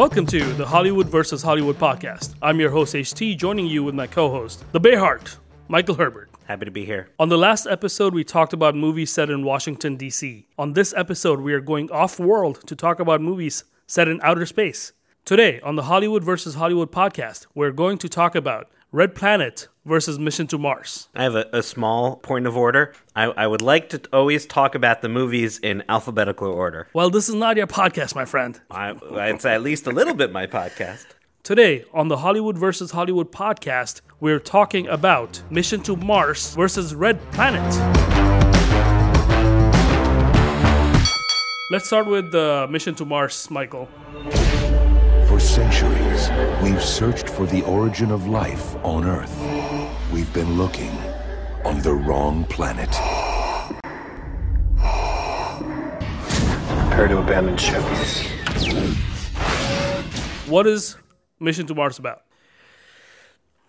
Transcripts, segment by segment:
Welcome to the Hollywood versus Hollywood podcast. I'm your host HT, joining you with my co-host, the Bayheart, Michael Herbert. Happy to be here. On the last episode, we talked about movies set in Washington, D.C. On this episode, we are going off world to talk about movies set in outer space. Today, on the Hollywood versus Hollywood podcast, we're going to talk about Red Planet versus Mission to Mars. I have a, a small point of order. I, I would like to always talk about the movies in alphabetical order. Well, this is not your podcast, my friend. I, it's at least a little bit my podcast. Today, on the Hollywood versus Hollywood podcast, we're talking about Mission to Mars versus Red Planet. Let's start with the Mission to Mars, Michael. For centuries, we've searched for the origin of life on Earth. We've been looking on the wrong planet. Prepare to abandon ship. What is Mission to Mars about?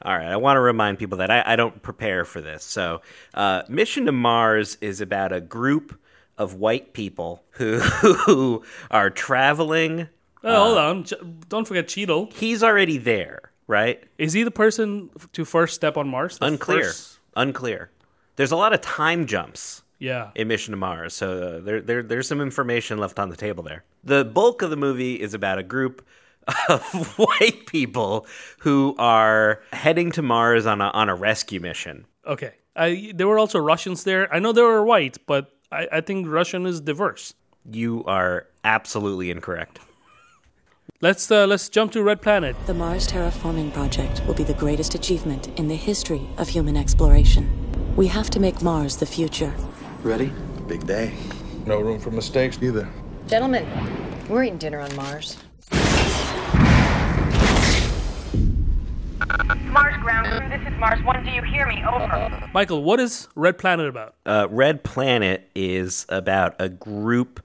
All right, I want to remind people that I, I don't prepare for this. So, uh, Mission to Mars is about a group of white people who, who are traveling. Oh, hold on. J- Don't forget Cheadle. He's already there, right? Is he the person to first step on Mars? The Unclear. first- Unclear. There's a lot of time jumps Yeah. in Mission to Mars. So uh, there, there, there's some information left on the table there. The bulk of the movie is about a group of white people who are heading to Mars on a on a rescue mission. Okay. I, there were also Russians there. I know they were white, but I, I think Russian is diverse. You are absolutely incorrect. Let's uh, let's jump to Red Planet. The Mars Terraforming Project will be the greatest achievement in the history of human exploration. We have to make Mars the future. Ready? Big day. No room for mistakes either. Gentlemen, we're eating dinner on Mars. Mars ground crew, this is Mars One. Do you hear me? Over. Michael, what is Red Planet about? Uh, Red Planet is about a group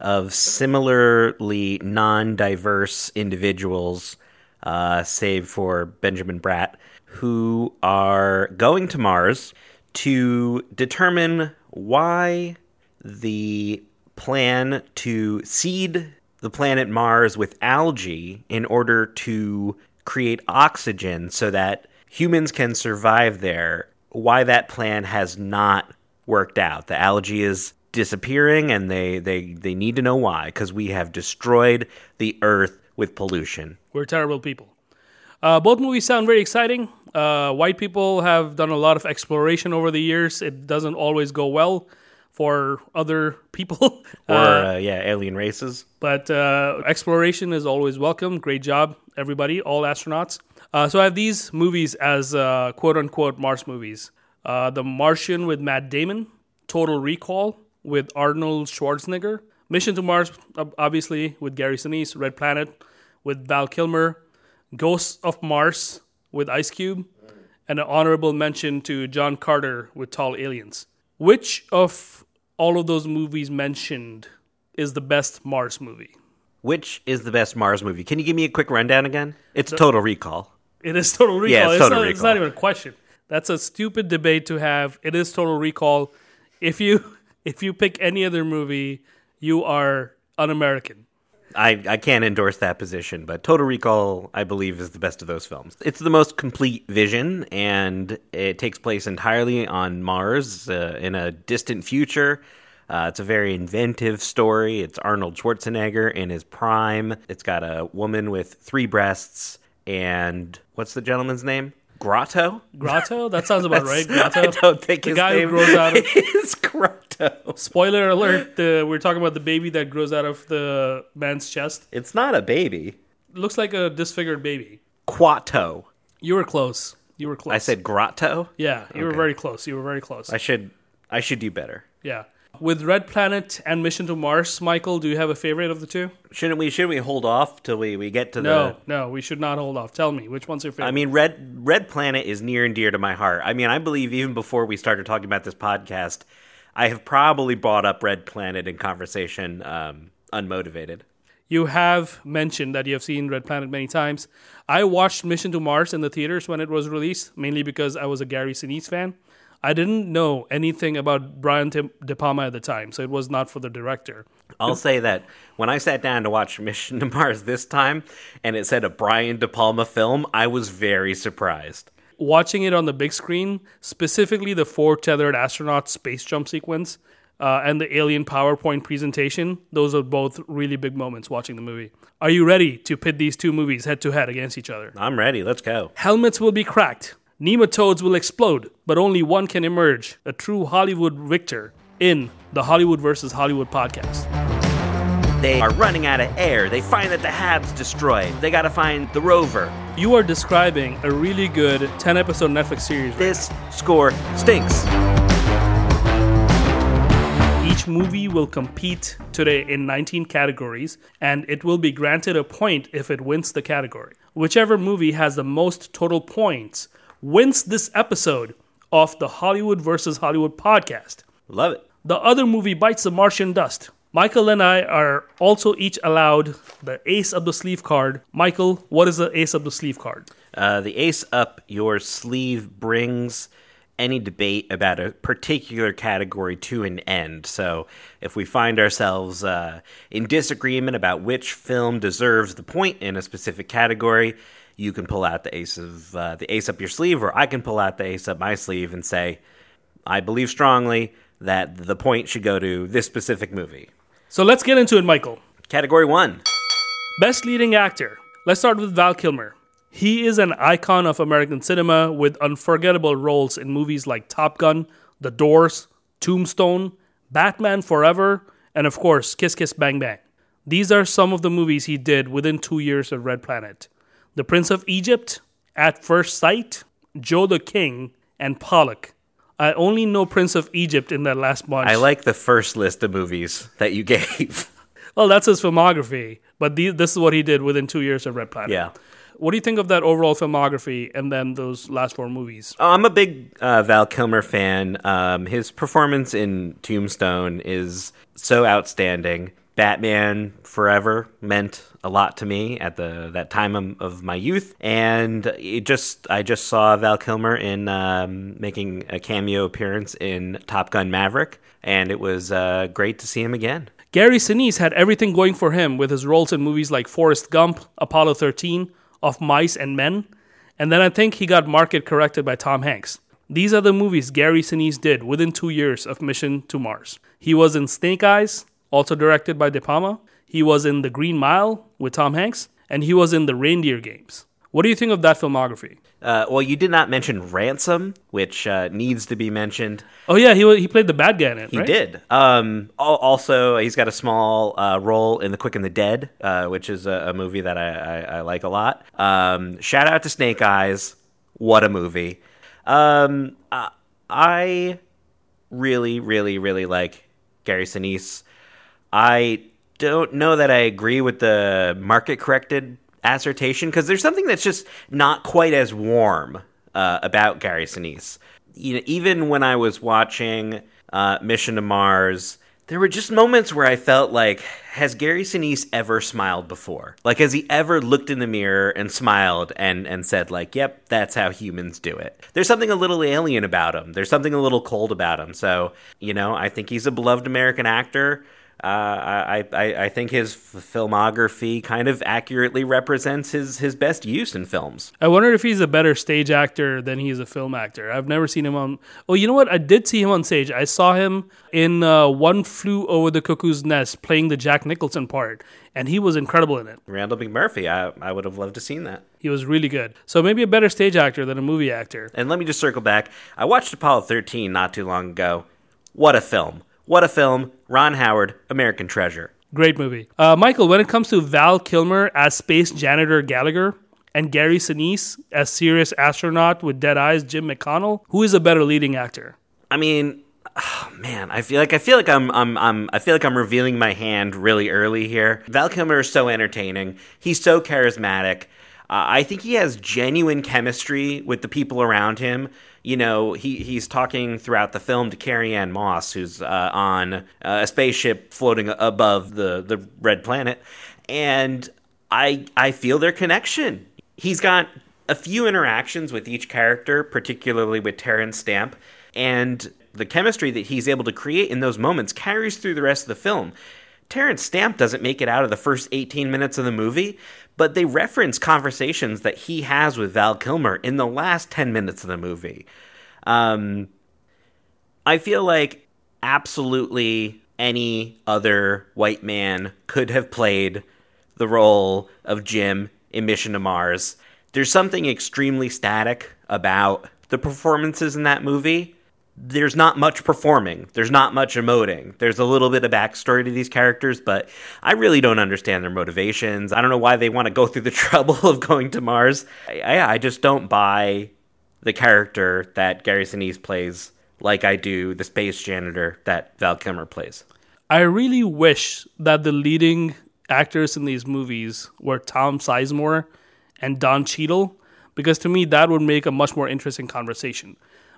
of similarly non-diverse individuals, uh, save for Benjamin Bratt, who are going to Mars to determine why the plan to seed the planet Mars with algae in order to create oxygen so that humans can survive there, why that plan has not worked out. The algae is disappearing and they, they, they need to know why because we have destroyed the earth with pollution. We're terrible people. Uh, both movies sound very exciting. Uh, white people have done a lot of exploration over the years. It doesn't always go well for other people. Or, Uh, uh, yeah, alien races. but uh, exploration is always welcome. Great job, everybody, all astronauts. Uh, so I have these movies as uh, quote unquote Mars movies uh, The Martian with Matt Damon, Total Recall with Arnold Schwarzenegger, Mission to Mars, obviously, with Gary Sinise, Red Planet with Val Kilmer, Ghosts of Mars with Ice Cube, and an honorable mention to John Carter with Tall Aliens. Which of all of those movies mentioned is the best Mars movie? Which is the best Mars movie? Can you give me a quick rundown again? It's Total Recall. It is Total Recall. Yeah, it's Total not, it's not even a question. That's a stupid debate to have. It is Total Recall. If you if you pick any other movie, you are un-American. I, I can't endorse that position, but Total Recall, I believe, is the best of those films. It's the most complete vision, and it takes place entirely on Mars uh, in a distant future. Uh, it's a very inventive story. It's Arnold Schwarzenegger in his prime. It's got a woman with three breasts, and what's the gentleman's name? Grotto? Grotto? That sounds about right. Grotto. I don't think the guy who grows out of. is Grotto. Spoiler alert! The, we're talking about the baby that grows out of the man's chest. It's not a baby. looks like a disfigured baby. Quato. You were close. You were close. I said Grotto. Yeah, you were very close. You were very close. I should I should do better. yeah. With Red Planet and Mission to Mars, Michael, do you have a favorite of the two? Shouldn't we? Shouldn't we hold off till we, we get to No, the? no, no, we should not hold off. Tell me, which one's your favorite? I mean, Red Red Planet is near and dear to my heart. I mean, I believe even before we started talking about this podcast, I have probably brought up Red Planet in conversation, um, unmotivated. you have mentioned that you have seen Red Planet many times. I watched Mission to Mars in the theaters when it was released, mainly because I was a Gary Sinise fan. I didn't know anything about Brian De Palma at the time, so it was not for the director. I'll say that when I sat down to watch Mission to Mars this time and it said a Brian De Palma film, I was very surprised. Watching it on the big screen, specifically the four tethered astronaut space jump sequence uh, and the alien PowerPoint presentation, those are both really big moments watching the movie. Are you ready to pit these two movies head to head against each other? I'm ready. Let's go. Helmets will be cracked. Nematodes will explode, but only one can emerge, a true Hollywood victor, in the Hollywood versus Hollywood podcast. They are running out of air. They find that the Hab's destroyed. They got to find the rover. You are describing a really good 10 episode Netflix series. right This score stinks. Each movie will compete today in 19 categories, and it will be granted a point if it wins the category. Whichever movie has the most total points wins this episode of the Hollywood versus Hollywood podcast. Love it. The other movie bites the Martian dust. Michael and I are also each allowed the ace of the sleeve card. Michael, what is the ace of the sleeve card? Uh, the ace up your sleeve brings any debate about a particular category to an end. So, if we find ourselves uh, in disagreement about which film deserves the point in a specific category, you can pull out the ace of uh, the ace up your sleeve, or I can pull out the ace up my sleeve and say, I believe strongly that the point should go to this specific movie. So let's get into it, Michael. Category one. Best leading actor. Let's start with Val Kilmer. He is an icon of American cinema with unforgettable roles in movies like Top Gun, The Doors, Tombstone, Batman Forever, and of course, Kiss Kiss Bang Bang. These are some of the movies he did within two years of Red Planet The Prince of Egypt, At First Sight, Joe the King, and Pollock. I only know Prince of Egypt in that last bunch. I like the first list of movies that you gave. Well, that's his filmography, but the, this is what he did within two years of Red Planet. yeah. What do you think of that overall filmography and then those last four movies? Oh, I'm a big uh, Val Kilmer fan. Um, his performance in Tombstone is so outstanding. Batman Forever meant a lot to me at the that time of, of my youth, and it just I just saw Val Kilmer in um, making a cameo appearance in Top Gun Maverick, and it was uh, great to see him again. Gary Sinise had everything going for him with his roles in movies like Forrest Gump, Apollo 13, Of Mice and Men, and then I think he got market corrected by Tom Hanks. These are the movies Gary Sinise did within two years of Mission to Mars. He was in Snake Eyes, also directed by De Palma. He was in The Green Mile with Tom Hanks, and he was in The Reindeer Games. What do you think of that filmography? Uh, well, you did not mention Ransom, which uh, needs to be mentioned. Oh yeah, he he played the bad guy in it. He right? did. Um, also, he's got a small uh, role in The Quick and the Dead, uh, which is a, a movie that I, I, I like a lot. Um, shout out to Snake Eyes. What a movie. Um, I really, really, really like Gary Sinise. I don't know that I agree with the market corrected assertion because there's something that's just not quite as warm uh, about Gary Sinise. You know, even when I was watching uh, Mission to Mars, there were just moments where I felt like, has Gary Sinise ever smiled before? Like, has he ever looked in the mirror and smiled and, and said, like, yep, that's how humans do it? There's something a little alien about him. There's something a little cold about him. So, you know, I think he's a beloved American actor. Uh, I, I I think his f- filmography kind of accurately represents his, his best use in films. I wonder if he's a better stage actor than he is a film actor. I've never seen him on. Oh, you know what? I did see him on stage. I saw him in uh, One Flew Over the Cuckoo's Nest playing the Jack Nicholson part, and he was incredible in it. Randle McMurphy, I, I would have loved to have seen that. He was really good. So maybe a better stage actor than a movie actor. And let me just circle back. I watched Apollo 13 not too long ago. What a film. What a film. Ron Howard, American Treasure. Great movie. Uh, Michael, when it comes to Val Kilmer as space janitor Gallagher and Gary Sinise as serious astronaut with dead eyes Jim McConnell, who is a better leading actor? I mean, oh, man, I feel like I feel like I'm I'm I'm I feel like I'm revealing my hand really early here. Val Kilmer is so entertaining. He's so charismatic. Uh, I think he has genuine chemistry with the people around him. You know, he, he's talking throughout the film to Carrie Ann Moss, who's uh, on uh, a spaceship floating above the, the red planet, and I I feel their connection. He's got a few interactions with each character, particularly with Terrence Stamp, and the chemistry that he's able to create in those moments carries through the rest of the film. Terrence Stamp doesn't make it out of the first 18 minutes of the movie, but they reference conversations that he has with Val Kilmer in the last 10 minutes of the movie. Um, I feel like absolutely any other white man could have played the role of Jim in Mission to Mars. There's something extremely static about the performances in that movie. There's not much performing. There's not much emoting. There's a little bit of backstory to these characters, but I really don't understand their motivations. I don't know why they want to go through the trouble of going to Mars. I, I just don't buy the character that Gary Sinise plays like I do the space janitor that Val Kilmer plays. I really wish that the leading actors in these movies were Tom Sizemore and Don Cheadle, because to me that would make a much more interesting conversation.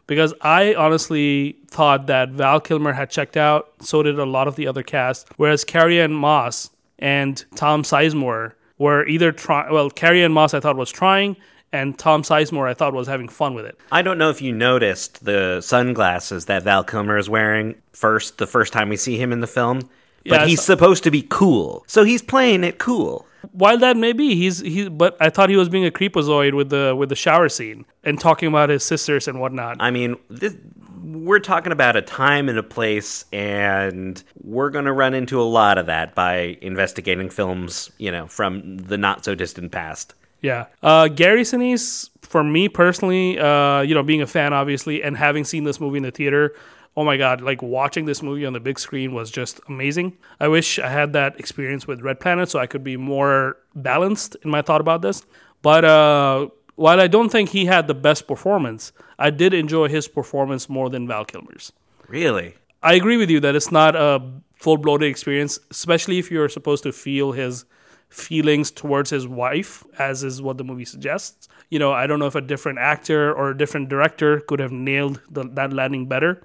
Because I honestly thought that Val Kilmer had checked out, so did a lot of the other cast, whereas Carrie Ann Moss and Tom Sizemore were either trying. Well, Carrie Ann Moss I thought was trying, and Tom Sizemore I thought was having fun with it. I don't know if you noticed the sunglasses that Val Kilmer is wearing first the first time we see him in the film. But Yeah, he's supposed to be cool. So he's playing it cool. While that may be, he's he. But I thought he was being a creepazoid with the with the shower scene and talking about his sisters and whatnot. I mean, this, we're talking about a time and a place, and we're going to run into a lot of that by investigating films, you know, from the not so distant past. Yeah. Uh, Gary Sinise, for me personally, uh, you know, being a fan, obviously, and having seen this movie in the theater, oh my God, like watching this movie on the big screen was just amazing. I wish I had that experience with Red Planet so I could be more balanced in my thought about this. But uh, while I don't think he had the best performance, I did enjoy his performance more than Val Kilmer's. Really? I agree with you that it's not a full bloated experience, especially if you're supposed to feel his feelings towards his wife, as is what the movie suggests. You know, I don't know if a different actor or a different director could have nailed the, that landing better.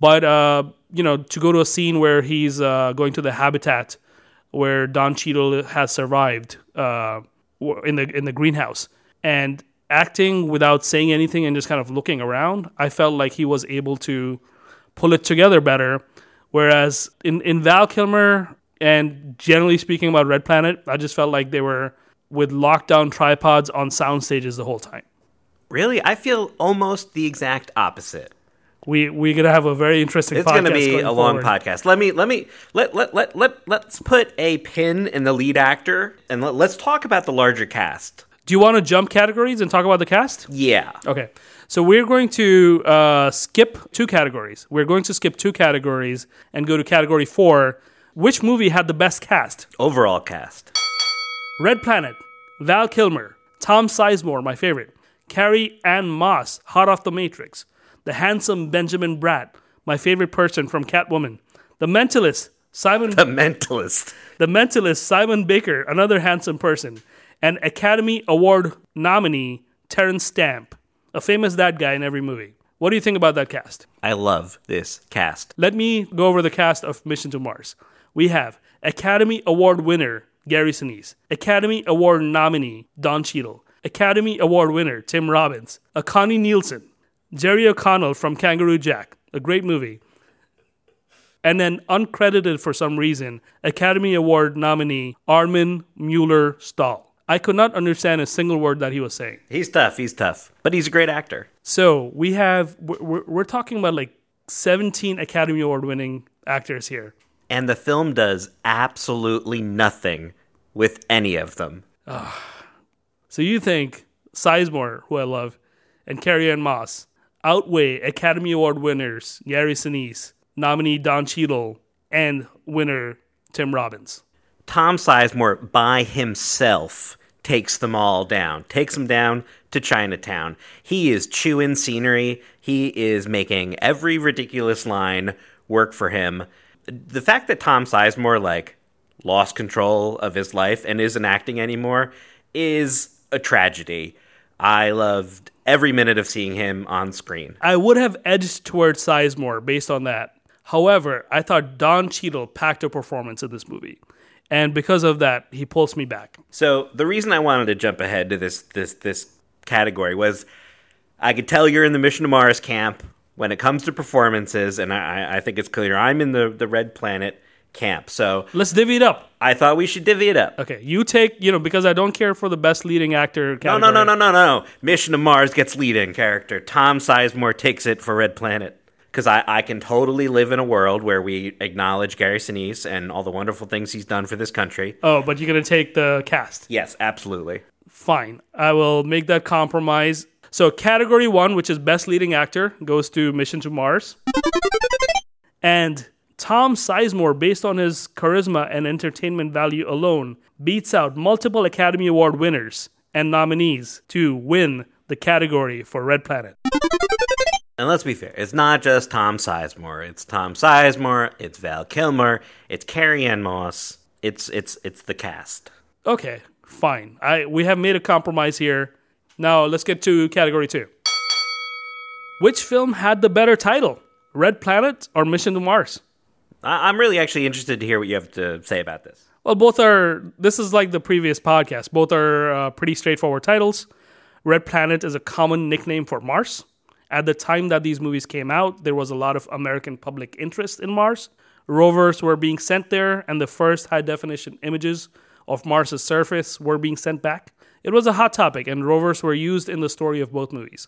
But, uh, you know, to go to a scene where he's uh, going to the habitat where Don Cheadle has survived uh, in the in the greenhouse and acting without saying anything and just kind of looking around, I felt like he was able to pull it together better. Whereas in, in Val Kilmer and generally speaking about Red Planet, I just felt like they were with lockdown tripods on sound stages the whole time. Really? I feel almost the exact opposite. We we're gonna have a very interesting. Podcast. It's going to be going a long forward. podcast. Let me let me let let let let let's put a pin in the lead actor and let, let's talk about the larger cast. Do you want to jump categories and talk about the cast? Yeah. Okay. So we're going to uh, skip two categories. We're going to skip two categories and go to category four. Which movie had the best cast? Overall cast. Red Planet, Val Kilmer, Tom Sizemore, my favorite, Carrie Ann Moss, hot off the Matrix, the handsome Benjamin Bratt, my favorite person from Catwoman, The Mentalist, Simon The Mentalist. The Mentalist, Simon Baker, another handsome person, and Academy Award nominee Terrence Stamp, a famous that guy in every movie. What do you think about that cast? I love this cast. Let me go over the cast of Mission to Mars. We have Academy Award winner Gary Sinise, Academy Award nominee Don Cheadle, Academy Award winner Tim Robbins, Connie Nielsen, Jerry O'Connell from Kangaroo Jack, a great movie, and then uncredited for some reason Academy Award nominee Armin Mueller Stahl. I could not understand a single word that he was saying. He's tough. He's tough. But he's a great actor. So we have we're, we're, talking about like 17 Academy Award winning actors here. And the film does absolutely nothing with any of them. Ah. So you think Sizemore, who I love, and Carrie Ann Moss outweigh Academy Award winners Gary Sinise, nominee Don Cheadle, and winner Tim Robbins? Tom Sizemore by himself takes them all down, takes them down to Chinatown. He is chewing scenery. He is making every ridiculous line work for him. The fact that Tom Sizemore like lost control of his life and isn't acting anymore is a tragedy. I loved every minute of seeing him on screen. I would have edged towards Sizemore based on that. However, I thought Don Cheadle packed a performance in this movie. And because of that, he pulls me back. So the reason I wanted to jump ahead to this this this category was I could tell you're in the Mission to Mars camp. when it comes to performances, and I, I think it's clear I'm in the, the Red Planet camp. So Let's divvy it up. I thought we should divvy it up. Okay, you take you know because I don't care for the best leading actor. No, Category. no, no, no, no, no. Mission to Mars gets lead-in character. Tom Sizemore takes it for Red Planet. Because I, I can totally live in a world where we acknowledge Gary Sinise and all the wonderful things he's done for this country. Oh, but you're gonna take the cast. Yes, absolutely. Fine, I will make that compromise. So category one, which is best leading actor, goes to Mission to Mars, and Tom Sizemore, based on his charisma and entertainment value alone, beats out multiple Academy Award winners and nominees to win the category for Red Planet. And let's be fair, it's not just Tom Sizemore. It's Tom Sizemore, it's Val Kilmer, it's Carrie Ann Moss. It's it's it's the cast. Okay, fine. I we have made a compromise here. Now let's get to category two. Which film had the better title, Red Planet or Mission to Mars? I'm really actually interested to hear what you have to say about this. Well, both are. This is like the previous podcast. Both are uh, pretty straightforward titles. Red Planet is a common nickname for Mars. At the time that these movies came out, there was a lot of American public interest in Mars. Rovers were being sent there, and the first high definition images of Mars's surface were being sent back. It was a hot topic, and rovers were used in the story of both movies.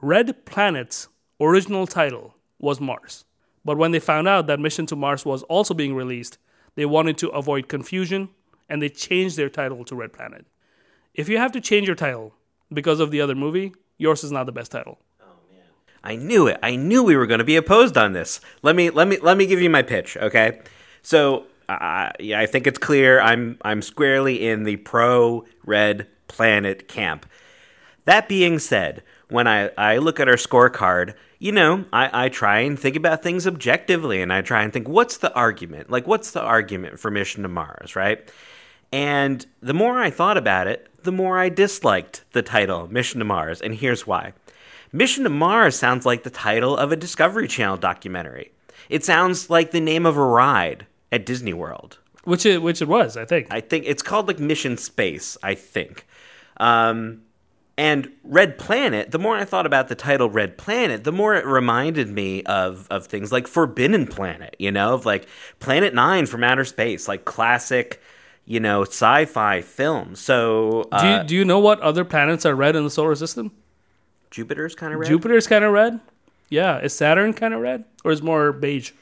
Red Planet's original title was Mars. But when they found out that Mission to Mars was also being released, they wanted to avoid confusion and they changed their title to Red Planet. If you have to change your title because of the other movie, yours is not the best title. I knew it. I knew we were going to be opposed on this. Let me let me let me give you my pitch, okay? So, uh, yeah, I think it's clear I'm I'm squarely in the pro Red Planet camp. That being said, when I, I look at our scorecard, you know, I, I try and think about things objectively and I try and think, what's the argument? Like, what's the argument for Mission to Mars, right? And the more I thought about it, the more I disliked the title, Mission to Mars, and here's why. Mission to Mars sounds like the title of a Discovery Channel documentary. It sounds like the name of a ride at Disney World. Which it, which it was, I think. I think it's called like Mission Space, I think. Um, and Red Planet, the more I thought about the title Red Planet, the more it reminded me of, of things like Forbidden Planet, you know, of like Planet Nine from outer space, like classic, you know, sci fi films. So do, you, uh, do you know what other planets are red in the solar system? Jupiter's kind of red. Jupiter's kind of red. Yeah. Is Saturn kind of red? Or is more beige?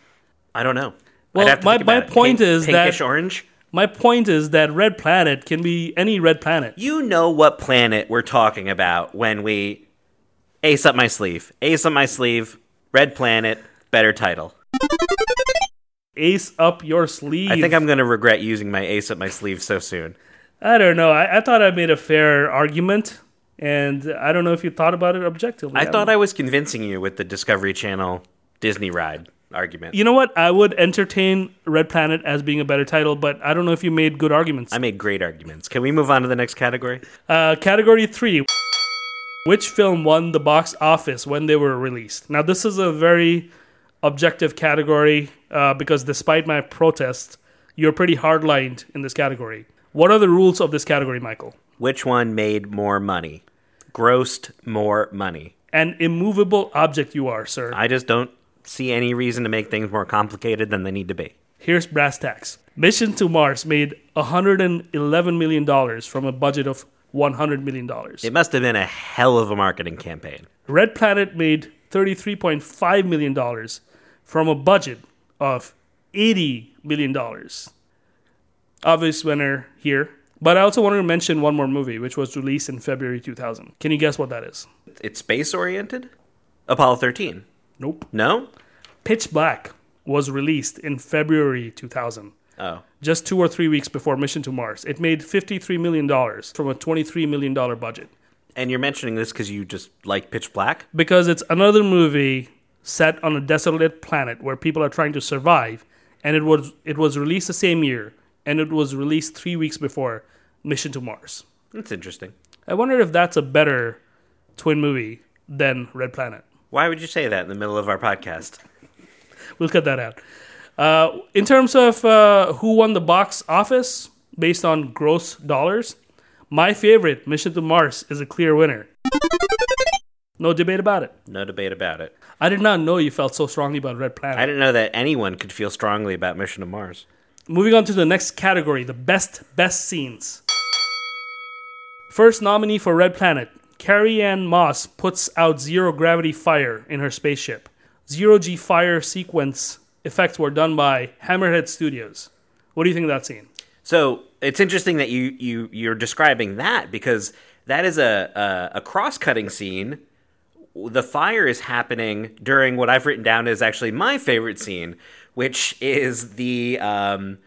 I don't know. Well, I'd have to my- my point Pink- is that- pinkish orange. My point is that red planet can be any red planet. You know what planet we're talking about when we ace up my sleeve. Ace up my sleeve. Red Planet. Better title. Ace up your sleeve. I think I'm going to regret using my ace up my sleeve so soon. I don't know. I, I thought I made a fair argument, and I don't know if you thought about it objectively. I thought I was convincing you with the Discovery Channel Disney ride argument. You know what? I would entertain Red Planet as being a better title, but I don't know if you made good arguments. I made great arguments. Can we move on to the next category? Uh, category three. Which film won the box office when they were released? Now, this is a very objective category uh, because despite my protest, you're pretty hardlined in this category. What are the rules of this category, Michael? Which one made more money? Grossed more money? An immovable object you are, sir. I just don't see any reason to make things more complicated than they need to be. Here's brass tacks. Mission to Mars made $111 million from a budget of $100 million. It must have been a hell of a marketing campaign. Red Planet made $33.5 million from a budget of $80 million. Obvious winner here. But I also wanted to mention one more movie, which was released in February 2000. Can you guess what that is? It's space oriented? Apollo 13. Nope. No? Pitch Black was released in February 2000. Oh. just two or three weeks before Mission to Mars. It made $53 million from a $23 million budget. And you're mentioning this because you just like Pitch Black? Because it's another movie set on a desolate planet where people are trying to survive, and it was, it was released the same year, and it was released three weeks before Mission to Mars. That's interesting. I wonder if that's a better twin movie than Red Planet. Why would you say that in the middle of our podcast? We'll cut that out. Uh, in terms of uh, who won the box office based on gross dollars, my favorite, Mission to Mars, is a clear winner. No debate about it. No debate about it. I did not know you felt so strongly about Red Planet. I didn't know that anyone could feel strongly about Mission to Mars. Moving on to the next category, the best best scenes. First nominee for Red Planet, Carrie Ann Moss puts out zero gravity fire in her spaceship. Zero G fire sequence effects were done by Hammerhead Studios. What do you think of that scene? So it's interesting that you you you're describing that because that is a a, a cross cutting scene. The fire is happening during what I've written down as actually my favorite scene, which is the um,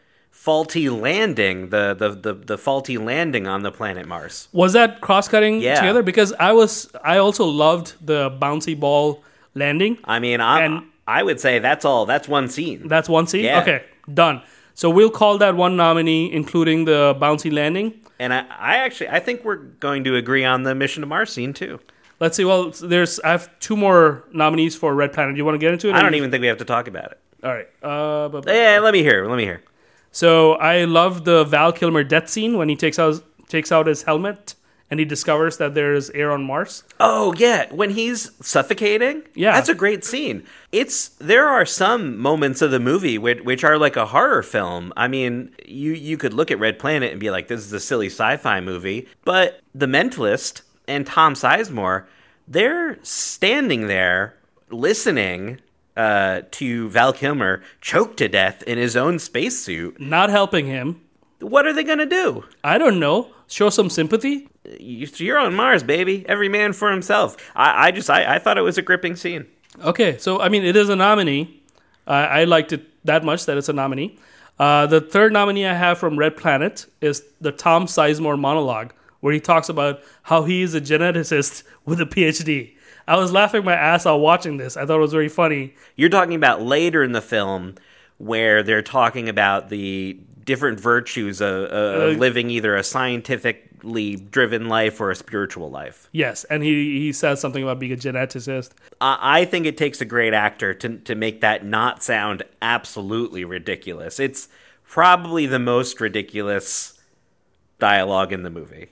faulty landing, the, the the the faulty landing on the planet Mars. Was that cross cutting Yeah. together? Because I was I also loved the bouncy ball landing. I mean, I And- I would say that's all. That's one scene. That's one scene? Yeah. Okay, done. So we'll call that one nominee, including the bouncy landing. And I, I actually I think we're going to agree on the mission to Mars scene too. Let's see. Well, there's I have two more nominees for Red Planet. Do you want to get into it? I don't even think we have to talk about it. All right. Uh, but, but- Yeah, let me hear. Let me hear. So I love the Val Kilmer death scene when he takes out takes out his helmet and he discovers that there's air on Mars. Oh yeah, when he's suffocating. Yeah. that's a great scene. It's there are some moments of the movie which, which are like a horror film. I mean, you you could look at Red Planet and be like, this is a silly sci-fi movie, but The Mentalist and Tom Sizemore, they're standing there listening uh, to Val Kilmer choke to death in his own spacesuit. Not helping him. What are they gonna do? I don't know. Show some sympathy. You- You're on Mars, baby. Every man for himself. I, I just I, I thought it was a gripping scene. Okay, so I mean, it is a nominee. I I liked it that much that it's a nominee. Uh, the third nominee I have from Red Planet is the Tom Sizemore monologue, where he talks about how he is a geneticist with a PhD. I was laughing my ass off watching this. I thought it was very funny. You're talking about later in the film where they're talking about the different virtues of, of Uh, living either a scientifically driven life or a spiritual life. Yes, and he, he says something about being a geneticist. I I think it takes a great actor to to make that not sound absolutely ridiculous. It's probably the most ridiculous dialogue in the movie.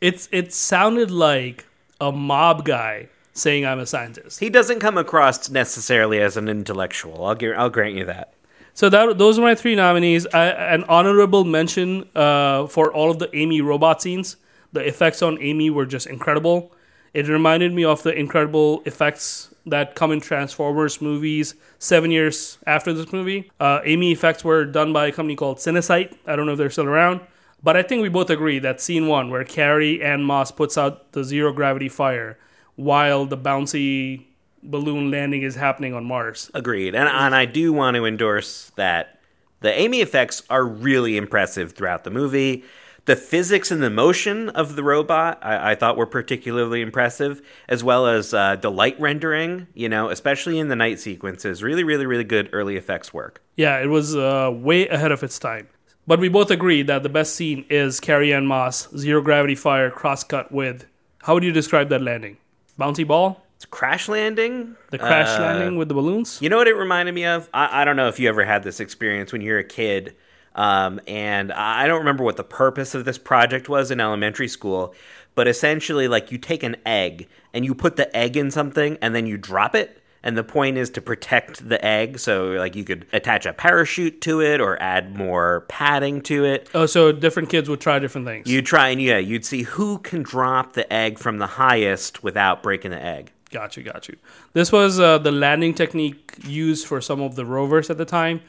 It's it sounded like a mob guy saying I'm a scientist. He doesn't come across necessarily as an intellectual. I'll I'll grant you that. So that those are my three nominees. I, an honorable mention uh, for all of the Amy robot scenes. The effects on Amy were just incredible. It reminded me of the incredible effects that come in Transformers movies seven years after this movie. Uh, Amy effects were done by a company called Cinesite. I don't know if they're still around. But I think we both agree that scene one, where Carrie Ann Moss puts out the zero gravity fire while the bouncy balloon landing is happening on Mars. Agreed. And, and I do want to endorse that the Amy effects are really impressive throughout the movie. The physics and the motion of the robot I, I thought were particularly impressive, as well as uh, the light rendering, you know, especially in the night sequences. Really, really, really good early effects work. Yeah, it was uh, way ahead of its time. But we both agree that the best scene is Carrie Ann Moss, zero gravity fire, cross cut with. How would you describe that landing? Bouncy ball? It's crash landing. The crash Uh, landing with the balloons? You know what it reminded me of? I, I don't know if you ever had this experience when you're a kid. Um, and I I don't remember what the purpose of this project was in elementary school, but essentially, like you take an egg and you put the egg in something and then you drop it. And the point is to protect the egg. So, like, you could attach a parachute to it or add more padding to it. Oh, so different kids would try different things. You try and, yeah, you'd see who can drop the egg from the highest without breaking the egg. Got you, got you. This was uh, the landing technique used for some of the rovers at the time,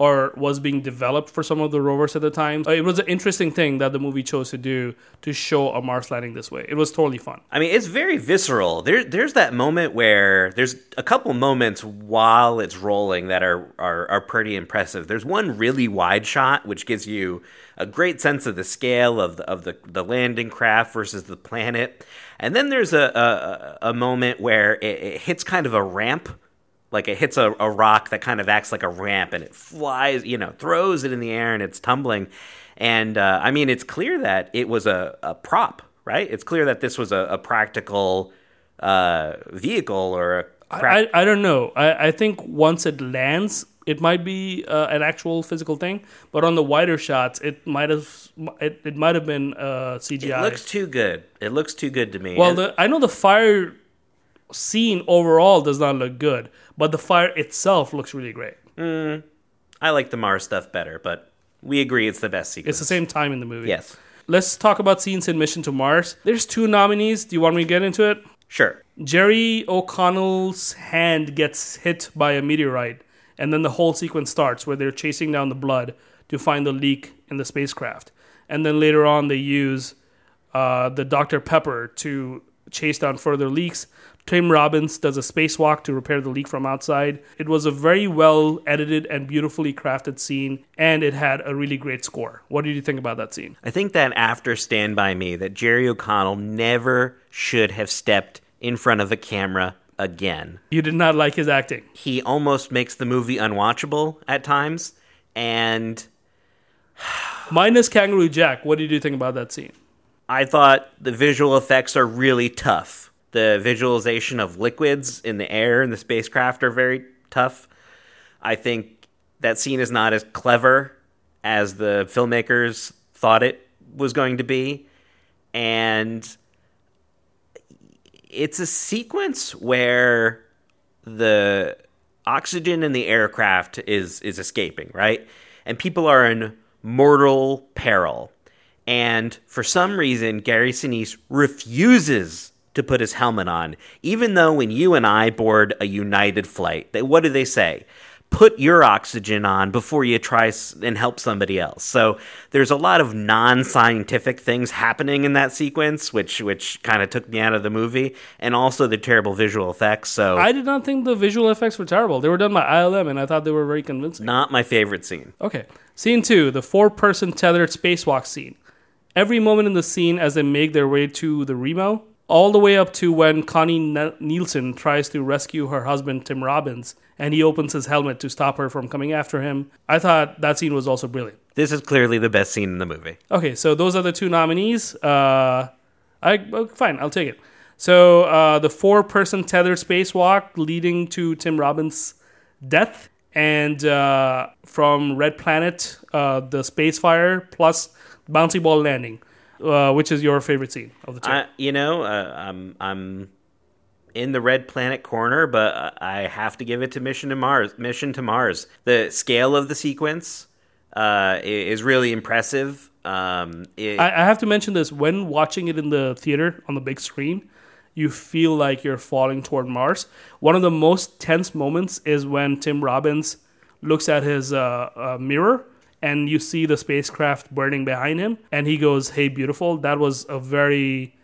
or was being developed for some of the rovers at the time. Uh, it was an interesting thing that the movie chose to do to show a Mars landing this way. It was totally fun. I mean, it's very visceral. There, there's that moment where there's a couple moments while it's rolling that are, are are pretty impressive. There's one really wide shot which gives you a great sense of the scale of the of the, the landing craft versus the planet, and then there's a a, a moment where it, it hits kind of a ramp. Like it hits a, a rock that kind of acts like a ramp and it flies, you know, throws it in the air and it's tumbling. And uh, I mean, it's clear that it was a, a prop, right? It's clear that this was a, a practical uh, vehicle or a. I, I, I don't know. I, I think once it lands, it might be uh, an actual physical thing, but on the wider shots, it might have it, it might have been uh, CGI. it looks too good. It looks too good to me. well, the, I know the fire scene overall does not look good, but the fire itself looks really great. I like the Mars stuff better, but we agree it's the best sequence. It's the same time in the movie. Yes. Let's talk about scenes in Mission to Mars. There's two nominees. Do you want me to get into it? Sure. Jerry O'Connell's hand gets hit by a meteorite, and then the whole sequence starts where they're chasing down the blood to find the leak in the spacecraft. And then later on, they use uh, the Dr. Pepper to chase down further leaks. Tim Robbins does a spacewalk to repair the leak from outside. It was a very well edited and beautifully crafted scene, and it had a really great score. What did you think about that scene? I think that after Stand By Me, that Jerry O'Connell never should have stepped in front of a camera again. You did not like his acting. He almost makes the movie unwatchable at times, and Minus Kangaroo Jack, what did you think about that scene? I thought the visual effects are really tough. The visualization of liquids in the air in the spacecraft are very tough. I think that scene is not as clever as the filmmakers thought it was going to be. And it's a sequence where the oxygen in the aircraft is is escaping, right? And people are in mortal peril. And for some reason, Gary Sinise refuses to put his helmet on, even though when you and I board a United flight, they, what do they say? Put your oxygen on before you try and help somebody else. So there's a lot of non-scientific things happening in that sequence, which which kind of took me out of the movie, and also the terrible visual effects. So I did not think the visual effects were terrible. They were done by ILM, and I thought they were very convincing. not my favorite scene. Okay. Scene two, the four person tethered spacewalk scene. Every moment in the scene as they make their way to the Remo, all the way up to when Connie Nielsen tries to rescue her husband, Tim Robbins, and he opens his helmet to stop her from coming after him. I thought that scene was also brilliant. This is clearly the best scene in the movie. Okay, so those are the two nominees. Uh, I well, fine, I'll take it. So uh, the four-person tethered spacewalk leading to Tim Robbins' death, and uh, from Red Planet, uh, the space fire plus bouncy ball landing. Uh, which is your favorite scene of the two? I, you know, uh, I'm I'm in the red planet corner, but I have to give it to Mission to Mars. Mission to Mars. The scale of the sequence uh, is really impressive. Um, it, I, I have to mention this when watching it in the theater on the big screen, you feel like you're falling toward Mars. One of the most tense moments is when Tim Robbins looks at his uh, uh, mirror and you see the spacecraft burning behind him, and he goes, "Hey, beautiful." That was a very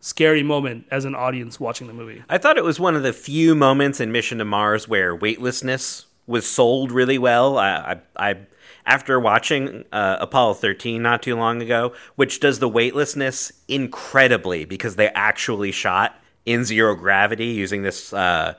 scary moment as an audience watching the movie. I thought it was one of the few moments in Mission to Mars where weightlessness was sold really well. I, I, I after watching uh, Apollo 13 not too long ago, which does the weightlessness incredibly because they actually shot in zero gravity using this uh,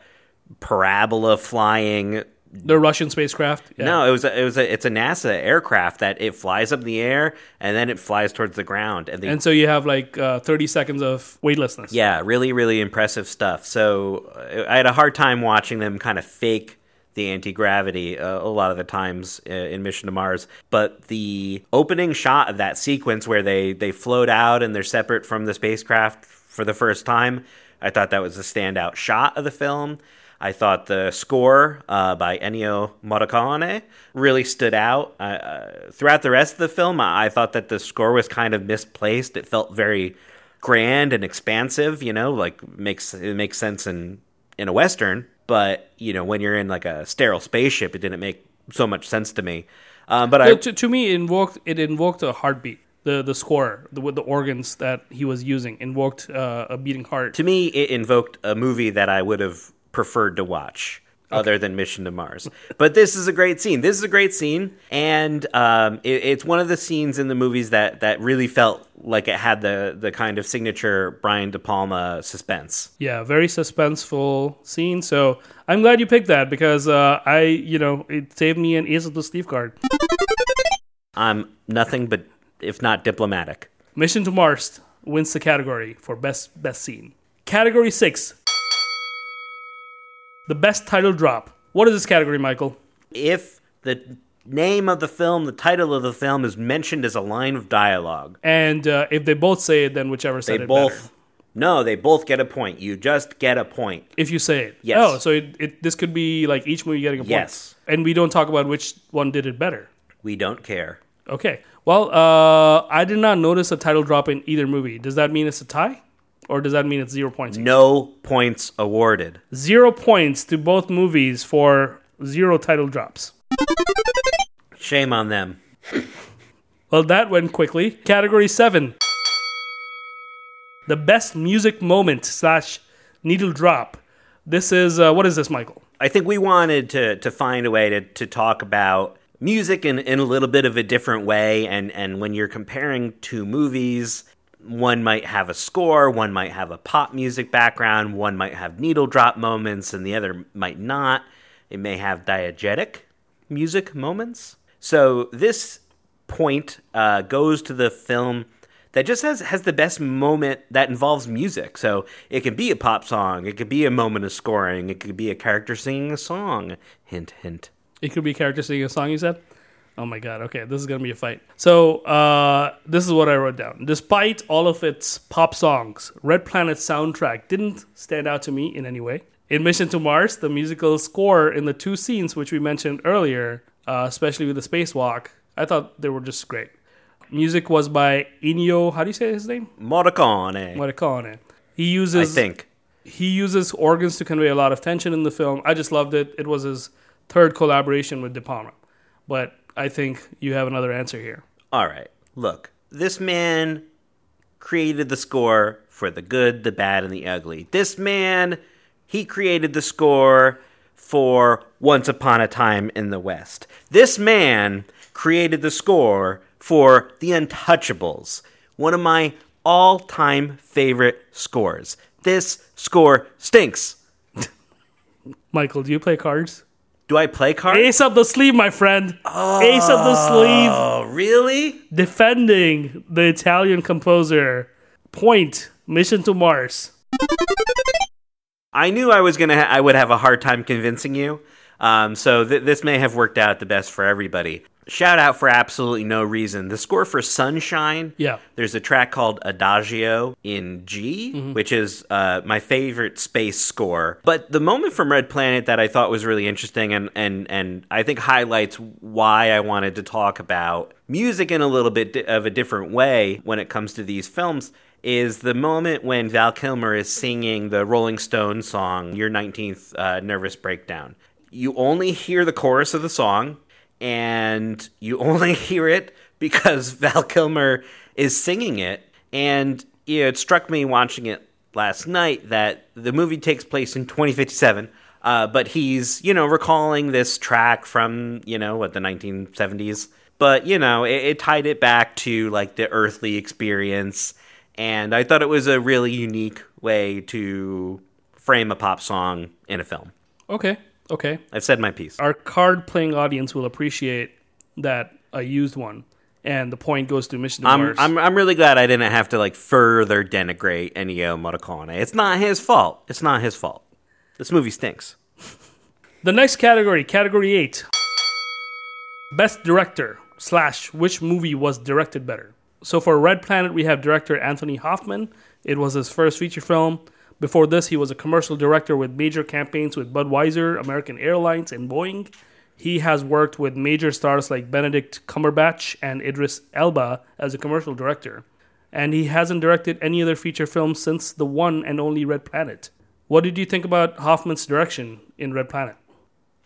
parabola flying. The Russian spacecraft. Yeah. No, it was a, it was a, it's a NASA aircraft that it flies up in the air and then it flies towards the ground and the And so you have like uh, 30 seconds of weightlessness. yeah, really, really impressive stuff. So uh, I had a hard time watching them kind of fake the anti gravity uh, a lot of the times uh, in Mission to Mars. But the opening shot of that sequence where they they float out and they're separate from the spacecraft for the first time, I thought that was a standout shot of the film. I thought the score uh, by Ennio Morricone really stood out. Uh, uh, throughout the rest of the film, I, thought that the score was kind of misplaced. It felt very grand and expansive, you know, like makes it makes sense in in a western, but you know, when you're in like a sterile spaceship, it didn't make so much sense to me. Um, but I to, to me, it invoked it invoked a heartbeat. The the score the, with the organs that he was using invoked uh, a beating heart. to me, it invoked a movie that I would have preferred to watch. Other than Mission to Mars, but this is a great scene. This is a great scene, and um, it, it's one of the scenes in the movies that that really felt like it had the the kind of signature Brian De Palma suspense. Yeah, very suspenseful scene. So I'm glad you picked that because uh, I you know it saved me an Ace of the Steve card. I'm nothing but if not diplomatic. Mission to Mars wins the category for best best scene. Category six, the best title drop. What is this category, Michael? if the name of the film, the title of the film is mentioned as a line of dialogue, And uh, if they both say it, then whichever they said it both better. No, they both get a point. You just get a point. If you say it. Yes. Oh, so it, it this could be like each movie getting a point. Yes. And we don't talk about which one did it better. We don't care. Okay. Well, uh, I did not notice a title drop in either movie. Does that mean it's a tie? Or does that mean it's zero points? No points awarded. Zero points to both movies for zero title drops. Shame on them. Well, that went quickly. Category seven. The best music moment slash needle drop. This is uh, what is this, Michael? I think we wanted to to find a way to, to talk about music in, in a little bit of a different way and, and when you're comparing two movies, one might have a score, one might have a pop music background, one might have needle drop moments, and the other might not. It may have diegetic music moments. So this point uh, goes to the film that just has has the best moment that involves music. So it can be a pop song, it could be a moment of scoring, it could be a character singing a song. Hint, hint. It could be a character singing a song, you said? Oh my god, okay, this is gonna be a fight. So, uh, this is what I wrote down. Despite all of its pop songs, Red Planet's soundtrack didn't stand out to me in any way. In Mission to Mars, the musical score in the two scenes which we mentioned earlier, uh, especially with the spacewalk, I thought they were just great. Music was by Ennio, how do you say his name? Morricone. Morricone. He uses. I think. he uses organs to convey a lot of tension in the film. I just loved it. It was his third collaboration with De Palma. But I think you have another answer here. All right. Look, this man created the score for the good, the bad, and the ugly. This man, he created the score for Once Upon a Time in the West. This man created the score for The Untouchables, one of my all time favorite scores. This score stinks. Michael, do you play cards? Do I play cards? Ace up the sleeve, my friend. Oh, Ace up the sleeve. Oh, really? Defending the Italian composer. Point. Mission to Mars. I knew I was gonna. Ha- I would have a hard time convincing you. Um, so th- this may have worked out the best for everybody. Shout out for absolutely no reason. The score for Sunshine. Yeah. There's a track called Adagio in G, which is uh, my favorite space score. But the moment from Red Planet that I thought was really interesting and, and, and I think highlights why I wanted to talk about music in a little bit of a different way when it comes to these films is the moment when Val Kilmer is singing the Rolling Stones song, Your 19th uh, Nervous Breakdown. You only hear the chorus of the song, and you only hear it because Val Kilmer is singing it. And you know, it struck me watching it last night that the movie takes place in 2057. Uh, but he's, you know, recalling this track from, you know, what, the 1970s. But, you know, it, it tied it back to like the earthly experience. And I thought it was a really unique way to frame a pop song in a film. Okay. Okay. I've said my piece. Our card playing audience will appreciate that I used one. And the point goes to Mission to I'm, Mars. I'm I'm really glad I didn't have to like further denigrate Ennio Morricone. It's not his fault. It's not his fault. This movie stinks. The next category, category eight, best director slash which movie was directed better. So for Red Planet, we have director Anthony Hoffman. It was his first feature film. Before this, he was a commercial director with major campaigns with Budweiser, American Airlines, and Boeing. He has worked with major stars like Benedict Cumberbatch and Idris Elba as a commercial director. And he hasn't directed any other feature film since the one and only Red Planet. What did you think about Hoffman's direction in Red Planet?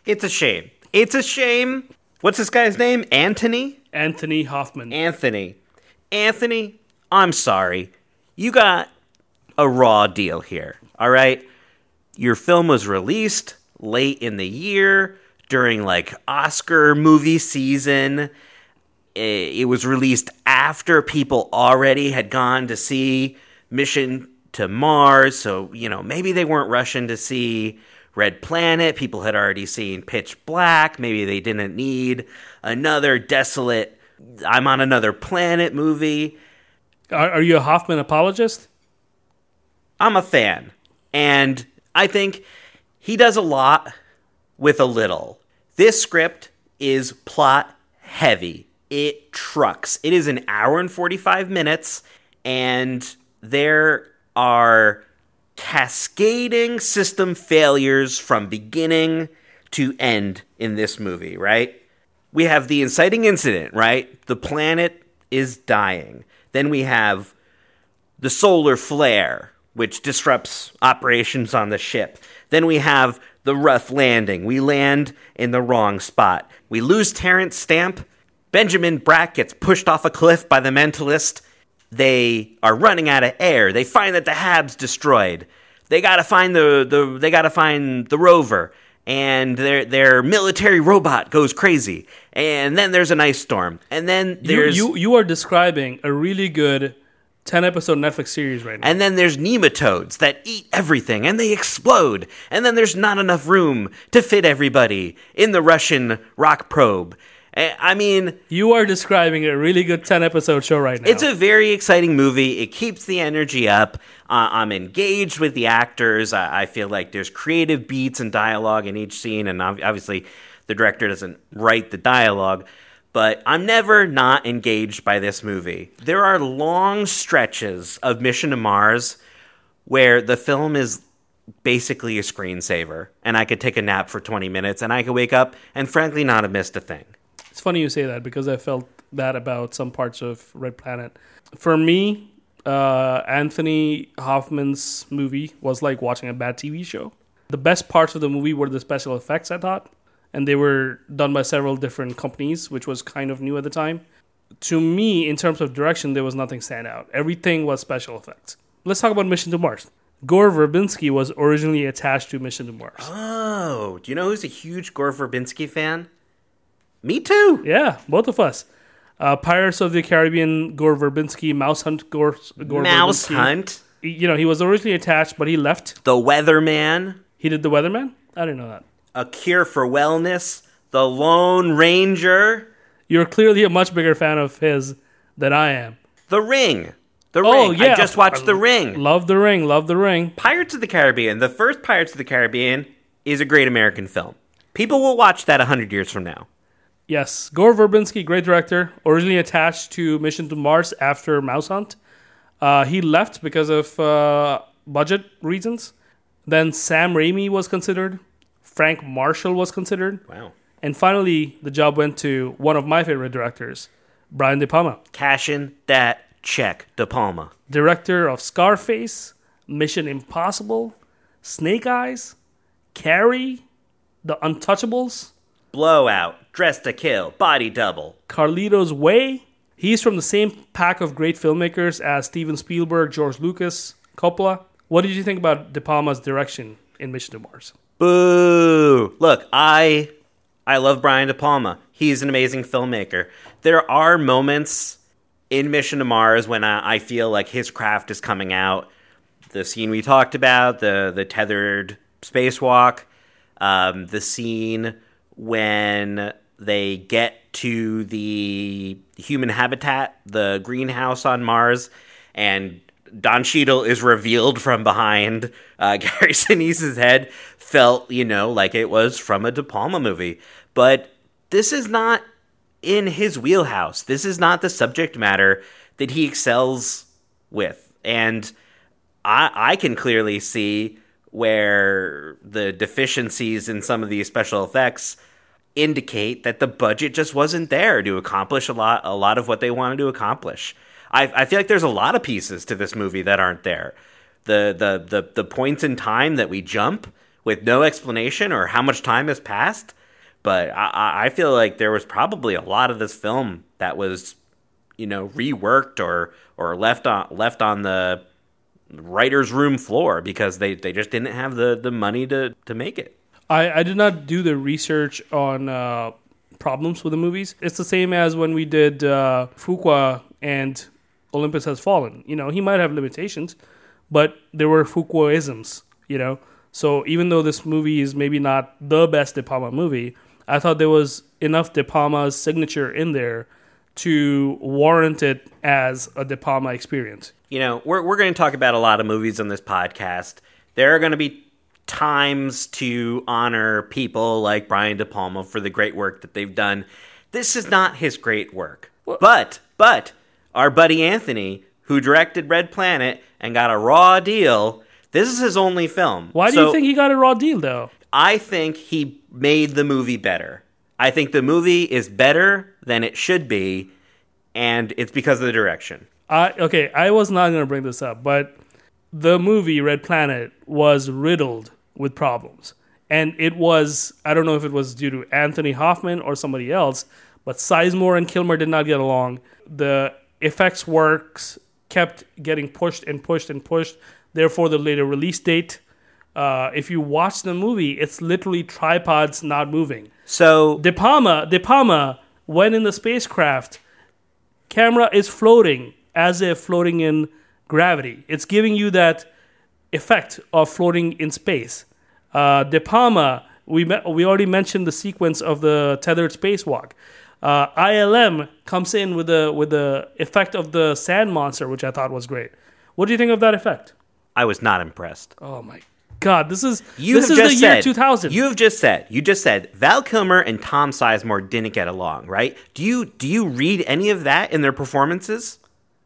It's a shame. It's a shame. What's this guy's name? Anthony? Anthony Hoffman. Anthony. Anthony, I'm sorry. You got a raw deal here. All right? Your film was released late in the year during like Oscar movie season. It was released after people already had gone to see Mission to Mars. So, you know, maybe they weren't rushing to see Red Planet. People had already seen Pitch Black. Maybe they didn't need another desolate, I'm on another planet movie. Are, are you a Hoffman apologist? I'm a fan. And I think he does a lot with a little. This script is plot heavy. It trucks. It is an hour and 45 minutes, and there are cascading system failures from beginning to end in this movie, right? We have the inciting incident, right? The planet is dying. Then we have the solar flare, which disrupts operations on the ship. Then we have the rough landing. We land in the wrong spot. We lose Terrence Stamp. Benjamin Bratt gets pushed off a cliff by the mentalist. They are running out of air. They find that the Hab's destroyed. They gotta find the, the they gotta find the rover. And their their military robot goes crazy. And then there's an ice storm. And then You, there's you you are describing a really good ten episode Netflix series right now. And then there's nematodes that eat everything and they explode. And then there's not enough room to fit everybody in the Russian rock probe. Eh, I mean, you are describing a really good ten episode show right now. it's a very exciting movie. It keeps the energy up. Uh, I'm engaged with the actors. I, I feel like there's creative beats and dialogue in each scene. And obviously, the director doesn't write the dialogue. But I'm never not engaged by this movie. There are long stretches of Mission to Mars where the film is basically a screensaver, and I could take a nap for 20 minutes, and I could wake up and frankly not have missed a thing. It's funny you say that because I felt that about some parts of Red Planet. For me, uh, Anthony Hoffman's movie was like watching a bad TV show. The best parts of the movie were the special effects, I thought, and they were done by several different companies, which was kind of new at the time. To me, in terms of direction, there was nothing stand out. Everything was special effects. Let's talk about Mission to Mars. Gore Verbinski was originally attached to Mission to Mars. Oh, do you know who's a huge Gore Verbinski fan? Me too. Yeah, both of us. Uh, Pirates of the Caribbean, Gore Verbinski, Mouse Hunt, Gore, Gore Mouse Verbinski. Hunt, You know, he was originally attached, but he left. The Weatherman, He did The Weatherman? I didn't know that. A Cure for Wellness, The Lone Ranger, You're clearly a much bigger fan of his than I am. The Ring. The Oh, Ring. yeah. I just watched The Ring. Love The Ring, love The Ring. Pirates of the Caribbean, the first Pirates of the Caribbean, is a great American film. People will watch that 100 years from now. Yes, Gore Verbinski, great director, originally attached to Mission to Mars after Mouse Hunt. Uh, he left because of uh, budget reasons. Then Sam Raimi was considered. Frank Marshall was considered. Wow. And finally, the job went to one of my favorite directors, Brian De Palma, Cashing that check, De Palma. director of Scarface, Mission Impossible, Snake Eyes, Carrie, The Untouchables, Blowout, Dress to Kill, Body Double. Carlito's Way. He's from the same pack of great filmmakers as Steven Spielberg, George Lucas, Coppola. What did you think about De Palma's direction in Mission to Mars? Boo! Look, I I love Brian De Palma. He's an amazing filmmaker. There are moments in Mission to Mars when I, I feel like his craft is coming out. The scene we talked about, the the tethered spacewalk, um, the scene when they get to the human habitat, the greenhouse on Mars, and Don Cheadle is revealed from behind uh, Gary Sinise's head. Felt, you know, like it was from a De Palma movie. But this is not in his wheelhouse. This is not the subject matter that he excels with. And I, I can clearly see where the deficiencies in some of these special effects indicate that the budget just wasn't there to accomplish a lot a lot of what they wanted to accomplish. I, I feel like there's a lot of pieces to this movie that aren't there. The, the the the points in time that we jump with no explanation or how much time has passed. But I- I, feel like there was probably a lot of this film that was, you know, reworked or or left on left on the writers' room floor because they, they just didn't have the, the money to, to make it. I, I did not do the research on uh, problems with the movies. It's the same as when we did uh, Fuqua and Olympus Has Fallen. You know, he might have limitations, but there were Fuquaisms, you know. So even though this movie is maybe not the best De Palma movie, I thought there was enough De Palma's signature in there to warrant it as a De Palma experience. You know, we're, we're going to talk about a lot of movies on this podcast. There are going to be times to honor people like Brian De Palma for the great work that they've done. This is not his great work. But, but, our buddy Anthony, who directed Red Planet and got a raw deal. This is his only film. Why do So you think he got a raw deal though? I think he made the movie better. I think the movie is better than it should be, and it's because of the direction. I okay, I was not going to bring this up, but the movie Red Planet was riddled with problems. And it was I don't know if it was due to Anthony Hoffman or somebody else, but Sizemore and Kilmer did not get along. The effects works kept getting pushed and pushed and pushed. Therefore, the later release date. Uh, if you watch the movie, it's literally tripods not moving. So De Palma, De Palma, when in the spacecraft, camera is floating as if floating in gravity. It's giving you that effect of floating in space. Uh, De Palma, we me- we already mentioned the sequence of the tethered spacewalk. Uh, ILM comes in with the with the effect of the sand monster, which I thought was great. What do you think of that effect? I was not impressed. Oh my god, this is You this is the year 2000. You have just said. You just said Val Kilmer and Tom Sizemore didn't get along, right? Do you do you read any of that in their performances?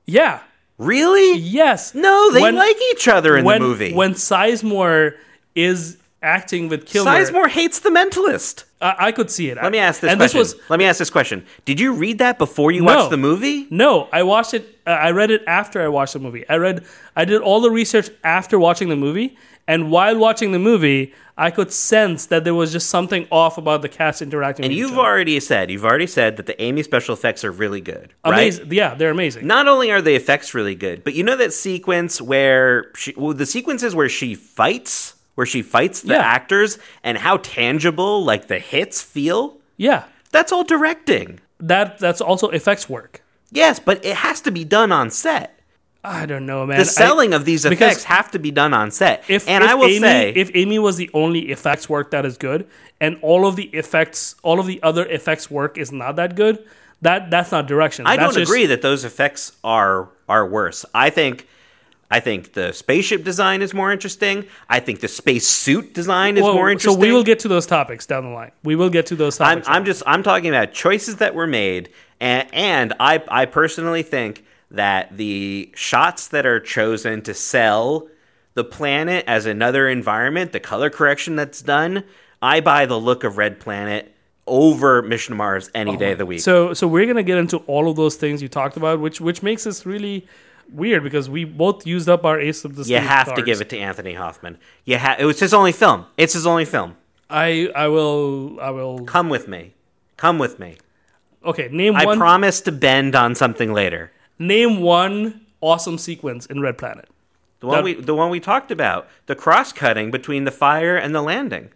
yeah, Really? yes. No, they When- like each other in when, the movie. When Sizemore is acting with Kilmer, Sizemore hates the mentalist. I, I could see it. Let me ask this and question. this was Let me ask this question. Did you read that before you No. watched the movie? no. I watched it. Uh, I read it after I watched the movie. I read. I did all the research after watching the movie, and while watching the movie, I could sense that there was just something off about the cast interacting. And with each you've other. already said, you've already said that the Amy special effects are really good, right? Yeah, they're amazing. Not only are the effects really good, but you know that sequence where she, well, the sequences where she fights, where she fights the Yeah. actors, and how tangible like the hits feel. yeah, That's all directing. that that's also effects work. Yes, but it has to be done on set. I don't know, man. The I- selling of these effects have to be done on set. if and if I will Amy, say, if Amy was the only effects work that is good, and all of the effects, all of the other effects work is not that good, that that's not direction. I That's don't just- agree that those effects are are worse. I think I think the spaceship design is more interesting. I think the space suit design is Well, more interesting. so we will get to those topics down the line. We will get to those I'm, topics. I'm just I'm talking about choices that were made, and and I I personally think that the shots that are chosen to sell the planet as another environment, the color correction that's done, I buy the look of Red Planet over Mission Mars any uh-huh. day of the week. so so we're gonna get into all of those things you talked about, which which makes this really weird because we both used up our ace of the you have to cards. give it to Anthony Hoffman. You ha- it was his only film. It's his only film. I I will I will. Come with me. Come with me. Okay, name I one. promise to bend on something later. name one awesome sequence in Red Planet. The one That- we the one we talked about, the cross cutting between the fire and the landing.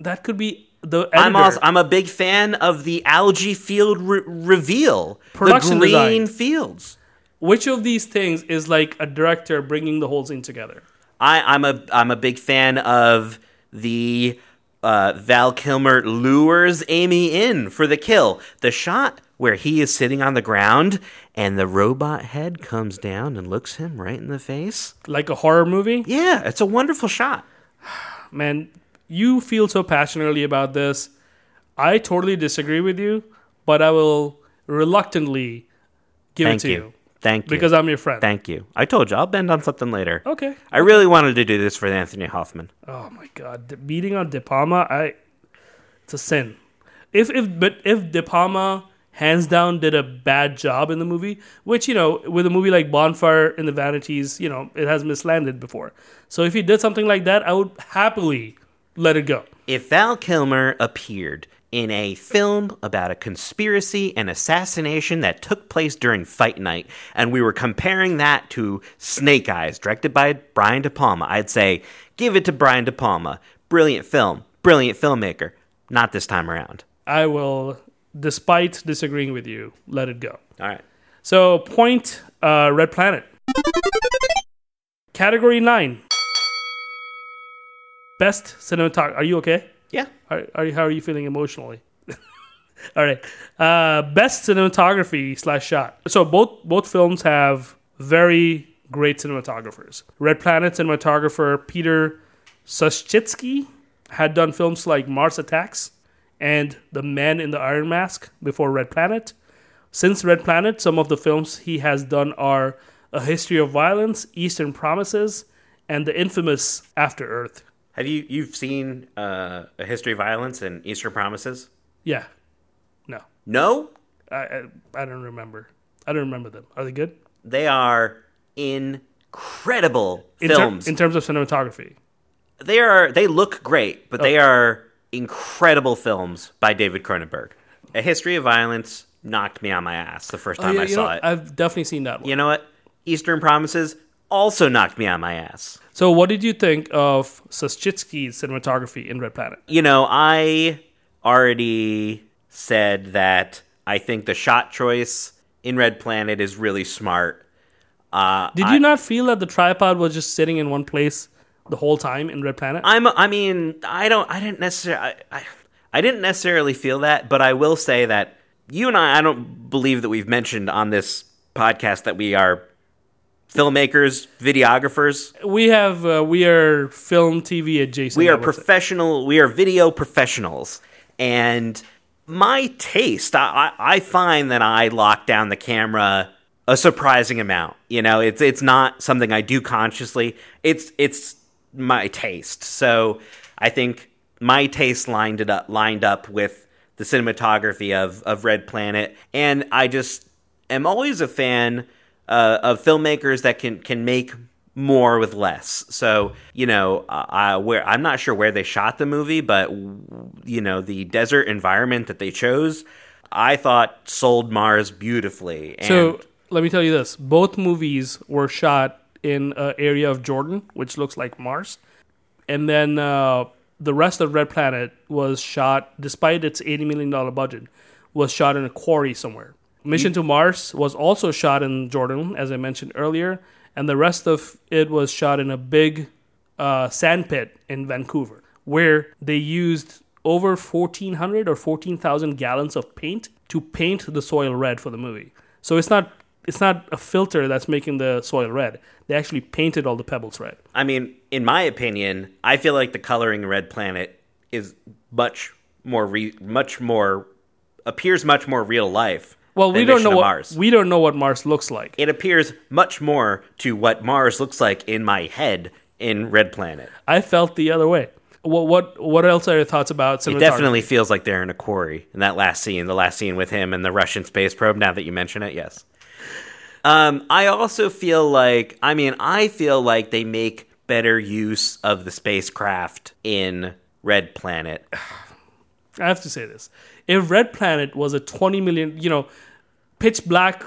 That could be the. Editor. I'm also, I'm a big fan of the algae field re- reveal, Production the green design. fields. Which of these things is like a director bringing the whole scene together? I, I'm a I'm a big fan of the uh, Val Kilmer lures Amy in for the kill. The shot where he is sitting on the ground and the robot head comes down and looks him right in the face. Like a horror movie? Yeah, it's a wonderful shot. Man, you feel so passionately about this. I totally disagree with you, but I will reluctantly give Thank it to you. you. Thank you. Because I'm your friend. Thank you. I told you I'll bend on something later. okay. I really wanted to do this for Anthony Hoffman. Oh my god, De- beating on De Palma, I it's a sin. If if but if De Palma hands down did a bad job in the movie, which you know, with a movie like Bonfire in the Vanities, you know, it has mislanded before. So if he did something like that, I would happily let it go. If Val Kilmer appeared in a film about a conspiracy and assassination that took place during Fight Night, and we were comparing that to Snake Eyes, directed by Brian De Palma, I'd say, give it to Brian De Palma. Brilliant film, brilliant filmmaker. Not this time around. I will, despite disagreeing with you, let it go. All right. So point uh, Red Planet. Category nine. Best cinematography. Are you okay? Yeah. Are, are how are you feeling emotionally? All right. Uh, best cinematography slash shot. So both both films have very great cinematographers. Red Planet cinematographer Peter Suschitzky had done films like Mars Attacks and The Man in the Iron Mask before Red Planet. Since Red Planet, some of the films he has done are A History of Violence, Eastern Promises, and the infamous After Earth. Have you you've seen uh, a history of violence and Eastern Promises? Yeah. No. No, I, I, I don't remember. I don't remember them. Are they good? they are incredible In, ter- films. in terms of cinematography. they are they look great, but they are incredible films by David Cronenberg. A History of Violence knocked me on my ass the first time Oh, yeah, I saw know, it. I've definitely seen that one. you know what? Eastern Promises also knocked me on my ass. So, what did you think of Suschitzky's cinematography in Red Planet? You know, I already said that I think the shot choice in Red Planet is really smart. Uh, Did I- you not feel that the tripod was just sitting in one place the whole time in Red Planet? I'm. I mean, I don't. I didn't necessarily. I, I, I didn't necessarily feel that, but I will say that you and I. I don't believe that we've mentioned on this podcast that we are filmmakers, videographers. we have uh, we are film TV adjacent. We are professional. We are video professionals, and my taste. I, I I find that I lock down the camera a surprising amount. You know, it's it's not something I do consciously. It's it's my taste. So I think my taste lined it up lined up with the cinematography of of Red Planet, and I just am always a fan uh, of filmmakers that can can make more with less. So you know, uh, I, where I'm not sure where they shot the movie, but you know, the desert environment that they chose, I thought sold Mars beautifully. And So let me tell you this: both movies were shot in an area of Jordan, which looks like Mars, and then uh, the rest of Red Planet was shot, despite its eighty million dollar budget, was shot in a quarry somewhere. Mission to Mars was also shot in Jordan, as I mentioned earlier, and the rest of it was shot in a big uh, sand pit in Vancouver, where they used over 1,400 or 14,000 gallons of paint to paint the soil red for the movie. So it's not it's not a filter that's making the soil red. They actually painted all the pebbles red. I mean, in my opinion, I feel like the coloring Red Planet is much more re- much more appears much more real life. Well, we don't know what Mars. we don't know what Mars looks like. it appears much more to what Mars looks like in my head in Red Planet. I felt the other way. What what what else are your thoughts about? It definitely feels like they're in a quarry in that last scene, the last scene with him and the Russian space probe. Now that you mention it, yes. Um, I also feel like, I mean, I feel like they make better use of the spacecraft in Red Planet. I have to say this. If Red Planet was a 20 million, you know, pitch black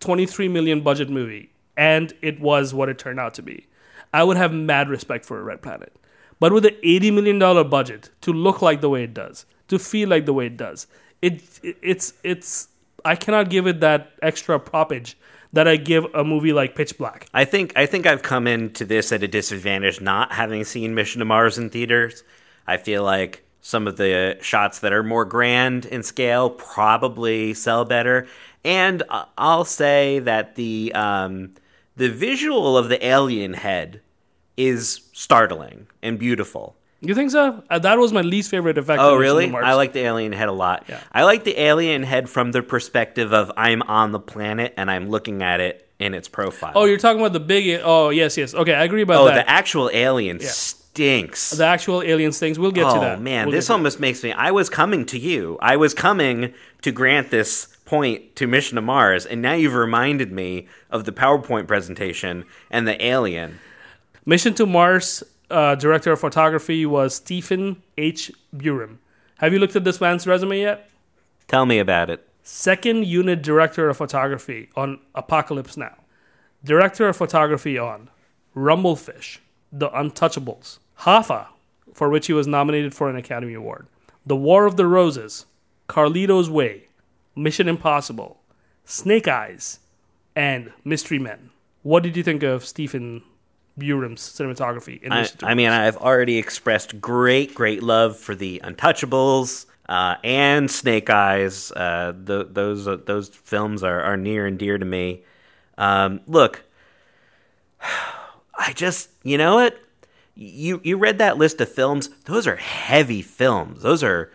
23 million budget movie and it was what it turned out to be, I would have mad respect for a Red Planet. But with an 80 million dollar budget to look like the way it does, to feel like the way it does, it, it it's it's I cannot give it that extra propage that I give a movie like Pitch Black. I think I think I've come into this at a disadvantage not having seen Mission to Mars in theaters. I feel like some of the shots that are more grand in scale probably sell better, and I'll say that the um, the visual of the alien head is startling and beautiful. You think so? Uh, that was my least favorite effect. Oh, really? I like the alien head a lot. Yeah. I like the alien head from the perspective of I'm on the planet and I'm looking at it in its profile. Oh, you're talking about the big. Oh, yes, yes. Okay, I agree about Oh, that. Oh, the actual alien stinks. the actual alien stinks. We'll get to that. oh man, We'll this get to that. almost makes me. I was coming to you. I was coming to grant this point to Mission to Mars, and now you've reminded me of the PowerPoint presentation and the alien. Mission to Mars uh, director of photography was Stephen H. Burum. Have you looked at this man's resume yet? Tell me about it. Second unit director of photography on Apocalypse Now. Director of photography on Rumblefish, The Untouchables, Hoffa, for which he was nominated for an Academy Award, The War of the Roses, Carlito's Way, Mission Impossible, Snake Eyes, and Mystery Men. What did you think of Stephen Burum's cinematography in I, I mean, I've already expressed great, great love for the Untouchables uh, and Snake Eyes. Uh, th- those uh, those films are, are near and dear to me. Um, look, I just, you know what? You you read that list of films? Those are heavy films. Those are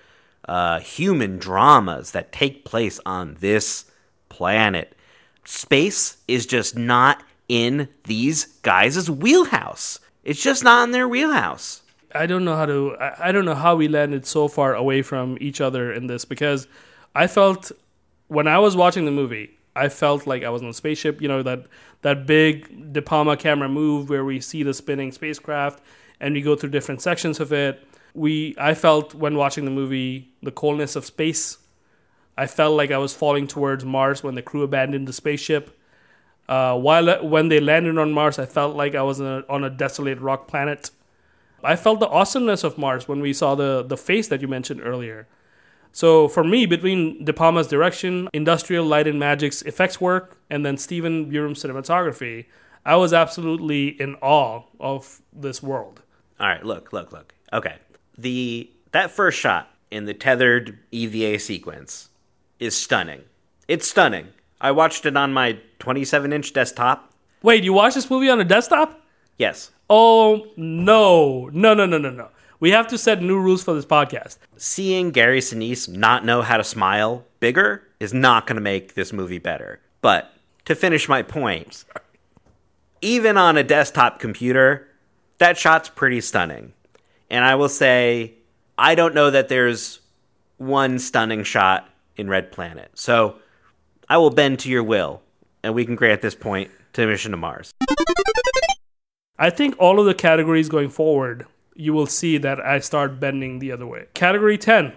uh, human dramas that take place on this planet. Space is just not in these guys' wheelhouse. It's just not in their wheelhouse. I don't know how to. I, don't know how we landed so far away from each other in this because I felt when I was watching the movie, I felt like I was on a spaceship. You know that that big De Palma camera move where we see the spinning spacecraft and we go through different sections of it. We I felt when watching the movie the coldness of space. I felt like I was falling towards Mars when the crew abandoned the spaceship. Uh, while when they landed on Mars, I felt like I was a, on a desolate rock planet. I felt the awesomeness of Mars when we saw the the face that you mentioned earlier. So for me, between De Palma's direction, industrial light and magic's effects work, and then Stephen Burum's cinematography, I was absolutely in awe of this world. All right, look, look, look. Okay, the that first shot in the tethered EVA sequence is stunning. It's stunning. I watched it on my 27 inch desktop. Wait, you watched this movie on a desktop? Yes, Oh no, no, no, no, no, no. We have to set new rules for this podcast. seeing Gary Sinise not know how to smile bigger is not going to make this movie better. But to finish my point, even on a desktop computer, that shot's pretty stunning. And I will say, I don't know that there's one stunning shot in Red Planet. So I will bend to your will, and we can grant this point to Mission to Mars. I think all of the categories going forward, you will see that I start bending the other way. Category 10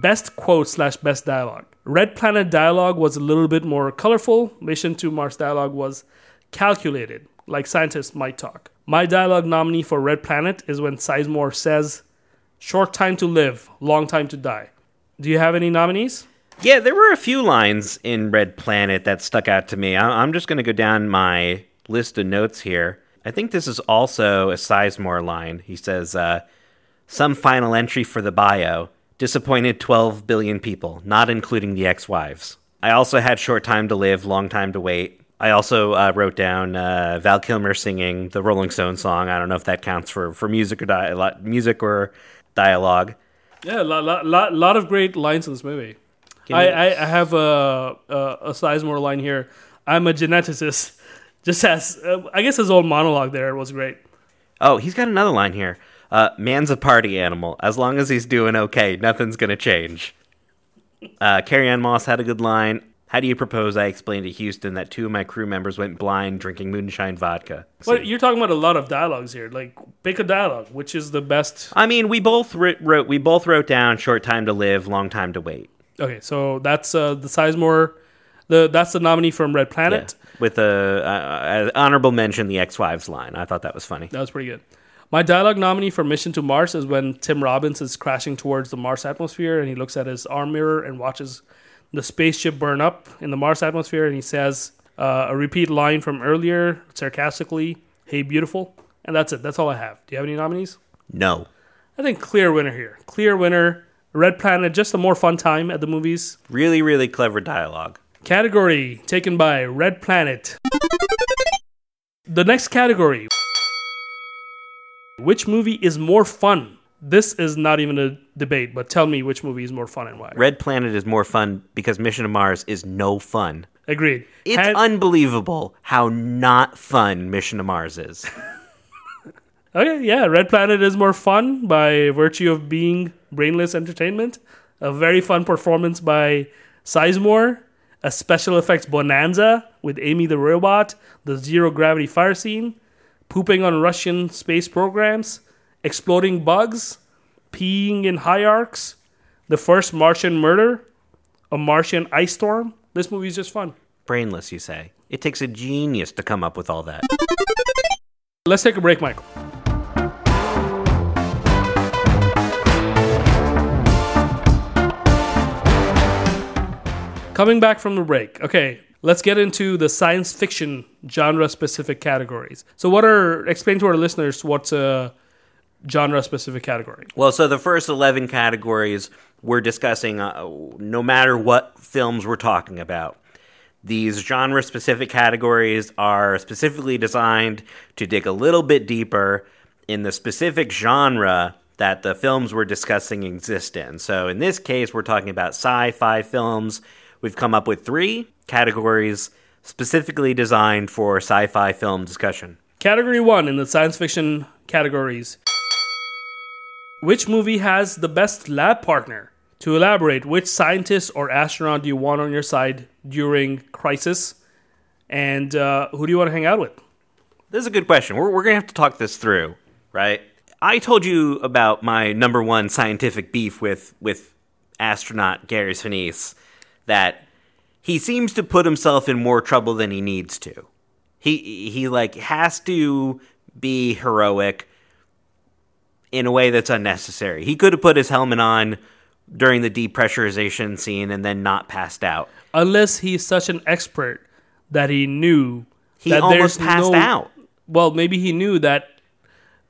Best quote slash best dialogue. Red Planet dialogue was a little bit more colorful. Mission to Mars dialogue was calculated, like scientists might talk. My dialogue nominee for Red Planet is when Sizemore says, Short time to live, long time to die. Do you have any nominees? Yeah, there were a few lines in Red Planet that stuck out to me. I'm just going to go down my list of notes here. I think this is also a Sizemore line. He says, uh, Some final entry for the bio. Disappointed 12 billion people, not including the ex wives. I also had short time to live, long time to wait. I also uh, wrote down uh, Val Kilmer singing the Rolling Stones song. I don't know if that counts for, for music or di- music or dialogue. Yeah, a lot, lot, lot, of great lines in this movie. I, I, I have a, a, a Sizemore line here. I'm a geneticist. Just as, uh, I guess his old monologue there was great. Oh, he's got another line here. Uh, man's a party animal. As long as he's doing okay, nothing's gonna change. Uh, Carrie Ann Moss had a good line. How do you propose I explain to Houston that two of my crew members went blind drinking moonshine vodka? But you're talking about a lot of dialogues here. Like, pick a dialogue. Which is the best? I mean, we both wrote we both wrote down short time to live, long time to wait. Okay, so that's uh, the Sizemore. The that's the nominee from Red Yeah. Planet. With a uh, uh, honorable mention, the ex-wives line. I thought that was funny. That was pretty good. My dialogue nominee for Mission to Mars is when Tim Robbins is crashing towards the Mars atmosphere and he looks at his arm mirror and watches the spaceship burn up in the Mars atmosphere and he says uh, a repeat line from earlier sarcastically, "Hey, beautiful," and that's it. That's all I have. Do you have any nominees? No, I think clear winner here. Clear winner. Red Planet, just a more fun time at the movies. really, really clever dialogue. Category taken by Red Planet. The next category. Which movie is more fun? This is not even a debate, but tell me which movie is more fun and why. Red Planet is more fun because Mission to Mars is no fun. Agreed. It's Had- unbelievable how not fun Mission to Mars is. okay, yeah, Red Planet is more fun by virtue of being brainless entertainment. A very fun performance by Sizemore. A special effects bonanza with Amy the robot. The zero gravity fire scene. Pooping on Russian space programs. Exploding bugs. Peeing in high arcs. The first Martian murder. A Martian ice storm. This movie is just fun. Brainless, you say. It takes a genius to come up with all that. Let's take a break, Michael. Coming back from the break. Okay, let's get into the science fiction genre specific categories. So, what are, explain to our listeners what's a uh, genre specific category? Well, so the first 11 categories we're discussing, uh, no matter what films we're talking about. These genre specific categories are specifically designed to dig a little bit deeper in the specific genre that the films we're discussing exist in. So in this case, we're talking about sci fi films. We've come up with three categories specifically designed for sci fi film discussion. Category one in the science fiction categories. Which movie has the best lab partner? To elaborate, which scientist or astronaut do you want on your side during crisis? And uh, who do you want to hang out with? This is a good question. We're, we're going to have to talk this through, right? I told you about my number one scientific beef with, with astronaut Gary Sinise, that he seems to put himself in more trouble than he needs to. He, he like has to be heroic in a way that's unnecessary. He could have put his helmet on during the depressurization scene and then not passed out. Unless he's such an expert that he knew He that almost passed no- out. Well, maybe he knew that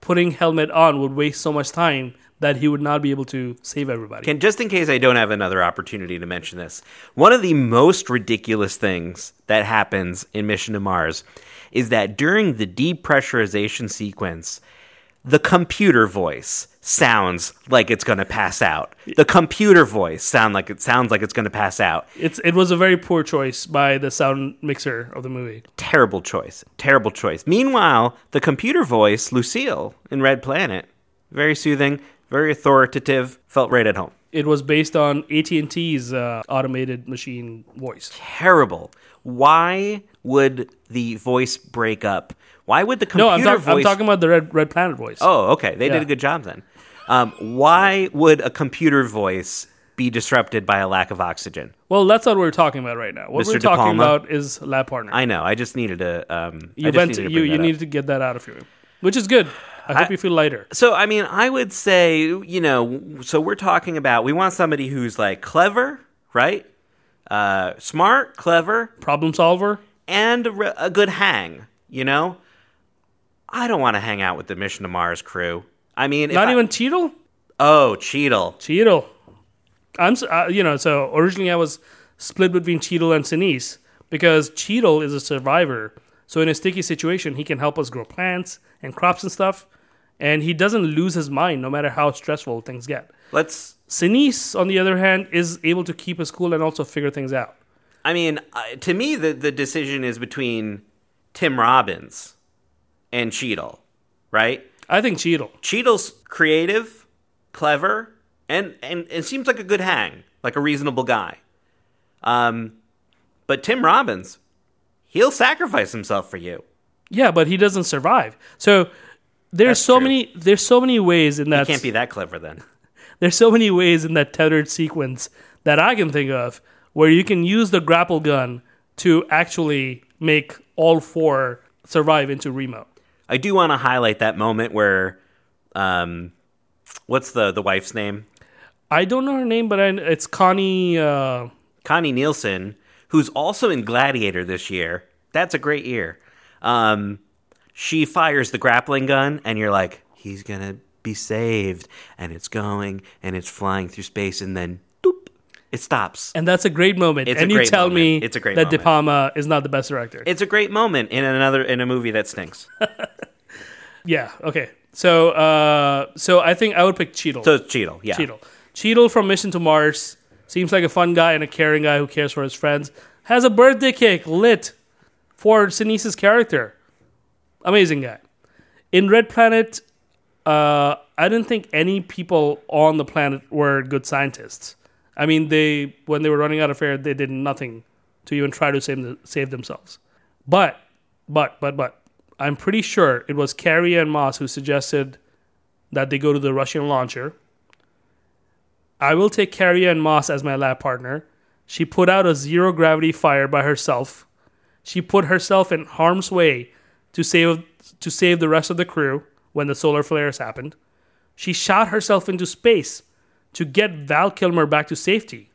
putting helmet on would waste so much time that he would not be able to save everybody. Can just in case I don't have another opportunity to mention this, one of the most ridiculous things that happens in Mission to Mars is that during the depressurization sequence, the computer voice sounds like it's going to pass out. The computer voice sound like it sounds like it's going to pass out. it's it was a very poor choice by the sound mixer of the movie. Terrible choice. Terrible choice. Meanwhile, the computer voice, Lucille in Red Planet, very soothing, very authoritative, felt right at home. It was based on AT and T's uh, automated machine voice. terrible. Why would the voice break up? Why would the computer No, I'm, talk- voice? I'm talking about the Red Red Planet voice. oh, okay. They Yeah. did a good job then. Um, why would a computer voice be disrupted by a lack of oxygen? Well, that's not what we're talking about right now. What Mr. we're talking about is lab partner. I know. I just needed to. Um, you went needed to, to you you needed to get that out of you, which is good. I hope I- you feel lighter. So, I mean, I would say, you know, so we're talking about we want somebody who's like clever, right? Uh, smart, clever, Problem solver. and a, re- a good hang. You know, I don't want to hang out with the Mission to Mars crew. I mean, Not I- even Cheadle. Oh, Cheadle. Cheadle. I'm uh, you know so originally I was split between Cheadle and Sinise because Cheadle is a survivor. So in a sticky situation, he can help us grow plants and crops and stuff, and he doesn't lose his mind no matter how stressful things get. Let's. Sinise, on the other hand, is able to keep his cool and also figure things out. I mean, uh, to me, the the decision is between Tim Robbins and Cheadle, right? I think Cheadle. Cheadle's creative, clever, and and it seems like a good hang, like a reasonable guy. Um, but Tim Robbins, he'll sacrifice himself for you. Yeah, but he doesn't survive. So there's That's so true. many there's so many ways in that He can't be that clever then. there's so many ways in that tethered sequence that I can think of where you can use the grapple gun to actually make all four survive into Remo. I do want to highlight that moment where, um, what's the the wife's name? I don't know her name, but I, it's Connie. Uh, Connie Nielsen, who's also in Gladiator this year. That's a great year. Um, she fires the grappling gun, and you're like, he's gonna be saved, and it's going, and it's flying through space, and then it stops. and that's a great moment. It's a and you tell moment. me It's a great that De. Palma is not the best director. It's a great moment in another in a movie that stinks. yeah. Okay. So, uh, so I think I would pick Cheadle. So Cheadle, yeah. Cheadle. Cheadle from Mission to Mars seems like a fun guy and a caring guy who cares for his friends. Has a birthday cake lit for Sinise's character. Amazing guy. In Red Planet, uh, I didn't think any people on the planet were good scientists. I mean, they when they were running out of air, they did nothing to even try to save, save themselves. But, but, but, but, I'm pretty sure it was Carrie Ann Moss who suggested that they go to the Russian launcher. I will take Carrie Ann Moss as my lab partner. She put out a zero gravity fire by herself. She put herself in harm's way to save to save the rest of the crew when the solar flares happened. She shot herself into space to get Val Kilmer back to safety.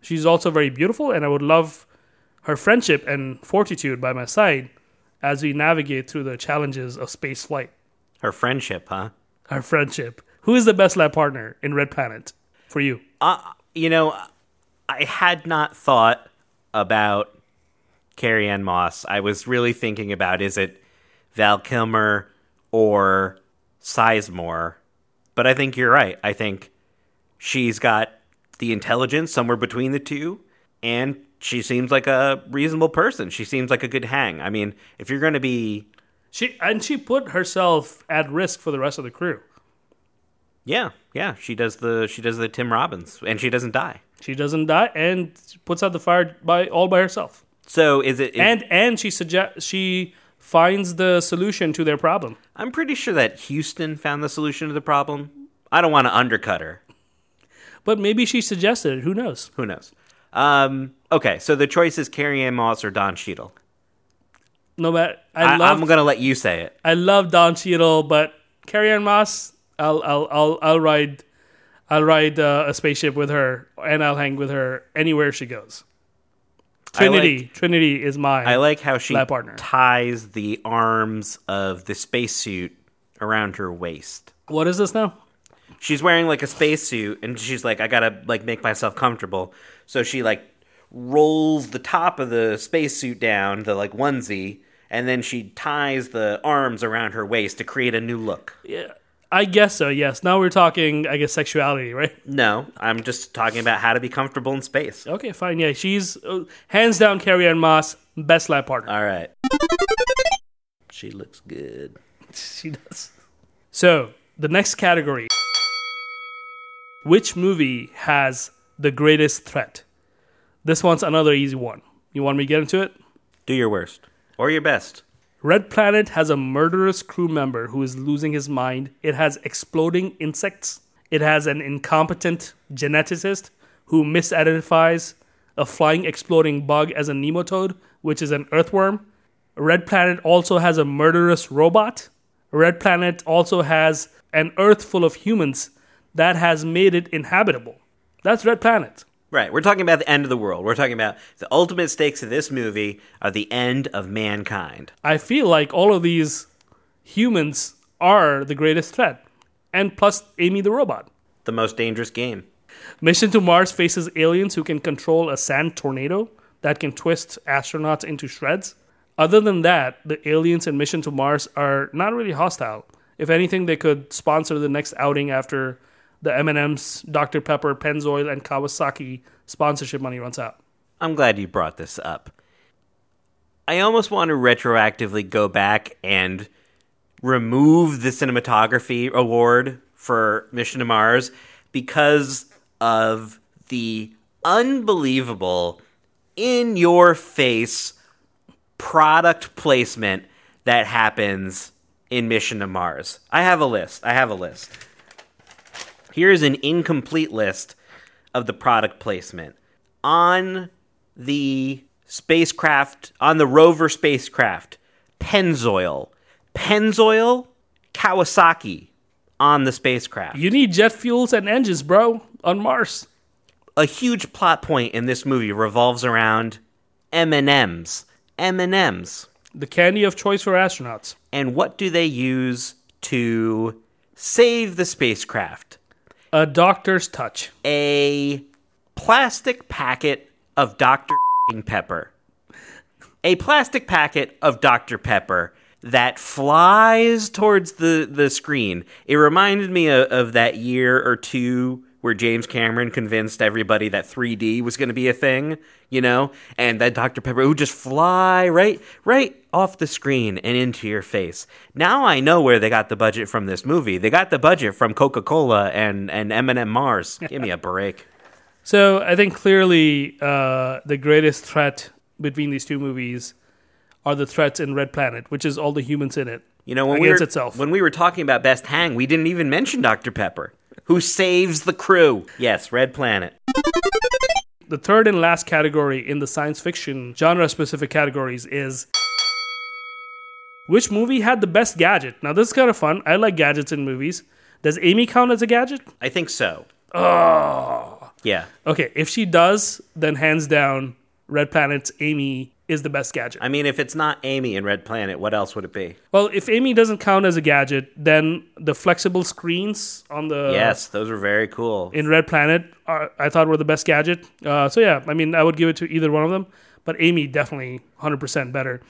She's also very beautiful, and I would love her friendship and fortitude by my side as we navigate through the challenges of space flight. Her friendship, huh? Our friendship. Who is the best lab partner in Red Planet for you? Uh, you know, I had not thought about Carrie Ann Moss. I was really thinking about is it Val Kilmer or Sizemore? But I think you're right. I think she's got the intelligence somewhere between the two, and she seems like a reasonable person. She seems like a good hang. I mean, if you're going to be, She and she put herself at risk for the rest of the crew. yeah, yeah, she does the she does the Tim Robbins, and she doesn't die. She doesn't die and puts out the fire by all by herself. So is it? is- And and she suggest she finds the solution to their problem. I'm pretty sure that Houston found the solution to the problem. I don't want to undercut her. But maybe she suggested it. Who knows? Who knows? Um, okay, so the choice is Carrie Ann Moss or Don Cheadle. No matter, I, I, love I'm gonna let you say it. I love Don Cheadle, but Carrie Ann Moss, I'll I'll I'll I'll ride I'll ride uh, a spaceship with her and I'll hang with her anywhere she goes. I like- Trinity, Trinity is my. I like how she partner. ties the arms of the spacesuit around her waist. What is this now? She's wearing like a spacesuit, and she's like, "I gotta like make myself comfortable." So she like rolls the top of the spacesuit down, the like onesie, and then she ties the arms around her waist to create a new look. Yeah, I guess so. Yes. Now we're talking, I guess, sexuality, right? No, I'm just talking about how to be comfortable in space. Okay, fine. Yeah, she's uh, hands down Carrie Ann Moss, best lab partner. All right. She looks good. She does. So the next category: Which movie has the greatest threat? This one's another easy one. You want me to get into it? Do your worst or your best. Red Planet has a murderous crew member who is losing his mind. It has exploding insects. It has an incompetent geneticist who misidentifies a flying exploding bug as a nematode, which is an earthworm. Red Planet also has a murderous robot. Red Planet also has an Earth full of humans that has made it inhabitable. That's Red Planet. Right. We're talking about the end of the world. We're talking about the ultimate stakes of this movie are the end of mankind. I feel like all of these humans are the greatest threat. And plus Amy the robot. The most dangerous game. Mission to Mars faces aliens who can control a sand tornado that can twist astronauts into shreds. Other than that, the aliens in Mission to Mars are not really hostile. If anything, they could sponsor the next outing after the M&M's, Dr. Pepper, Pennzoil, and Kawasaki sponsorship money runs out. I'm glad you brought this up. I almost want to retroactively go back and remove the cinematography award for Mission to Mars because of the unbelievable, in your face product placement that happens in Mission to Mars. I have a list. I have a list. Here's an incomplete list of the product placement. On the spacecraft, on the rover spacecraft, Pennzoil. Pennzoil, Kawasaki on the spacecraft. You need jet fuels and engines, bro, on Mars. A huge plot point in this movie revolves around M&Ms. M&Ms. The candy of choice for astronauts. And what do they use to save the spacecraft? A doctor's touch. a plastic packet of Dr. Pepper. A plastic packet of Dr. Pepper that flies towards the, the screen. It reminded me of, of that year or two where James Cameron convinced everybody that 3D was going to be a thing, you know, and that Dr. Pepper would just fly right right off the screen and into your face. Now I know where they got the budget from this movie. They got the budget from Coca-Cola and and M&M Mars. Give me a break. So I think clearly uh, the greatest threat between these two movies are the threats in Red Planet, which is all the humans in it. You know, when we were itself. when we were talking about Best Hang, we didn't even mention Dr. Pepper, who saves the crew. Yes, Red Planet. the third and last category in the science fiction genre specific categories is which movie had the best gadget? Now this is kind of fun. I like gadgets in movies. Does Amy count as a gadget? I think so. Oh. Yeah. Okay, if she does, then hands down, Red Planet's Amy is the best gadget. I mean, if it's not Amy in Red Planet, what else would it be? Well, if Amy doesn't count as a gadget, then the flexible screens on the yes, those were very cool. in Red Planet are, I thought were the best gadget. Uh, so yeah, I mean I would give it to either one of them, but Amy definitely 100% better.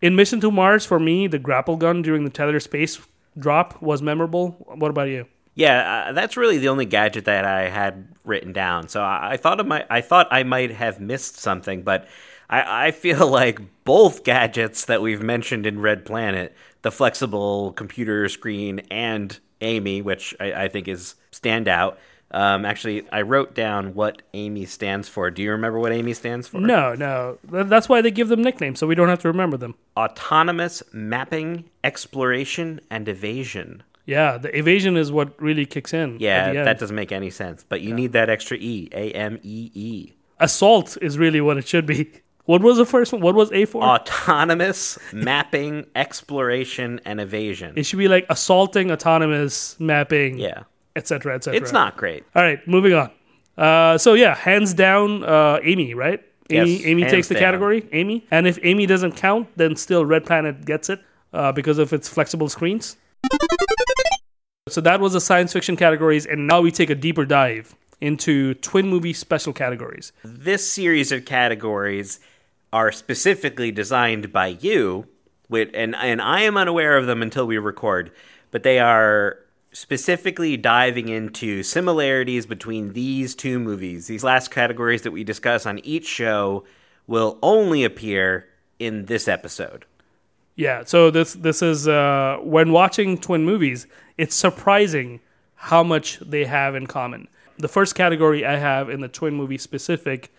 In Mission to Mars, for me, the grapple gun during the tether space drop was memorable. What about you? Yeah, uh, that's really the only gadget that I had written down. So I, I thought I might, I thought I might have missed something, but I, I feel like both gadgets that we've mentioned in Red Planet, the flexible computer screen and Amy, which I, I think is standout. Um, actually, I wrote down what Amy stands for. Do you remember what Amy stands for? No, no. That's why they give them nicknames, so we don't have to remember them. Autonomous mapping, exploration, and evasion. Yeah, the evasion is what really kicks in. Yeah, that doesn't make any sense, but you need that extra E. A M E E. Assault is really what it should be. What was the first one? What was A for? Autonomous mapping, exploration, and evasion. it should be like assaulting, autonomous, mapping, Yeah. etc., etc. It's not great. All right, moving on. Uh, so yeah, hands down, uh, Amy, right? Amy, Yes, Amy takes the down. category. Amy, and if Amy doesn't count, then still Red Planet gets it uh, because of its flexible screens. So that was the science fiction categories, and now we take a deeper dive into twin movie special categories. This series of categories are specifically designed by you, and, and I am unaware of them until we record, but they are specifically diving into similarities between these two movies. These last categories that we discuss on each show will only appear in this episode. Yeah, so this this is uh, when watching twin movies, it's surprising how much they have in common. The first category I have in the twin movie specific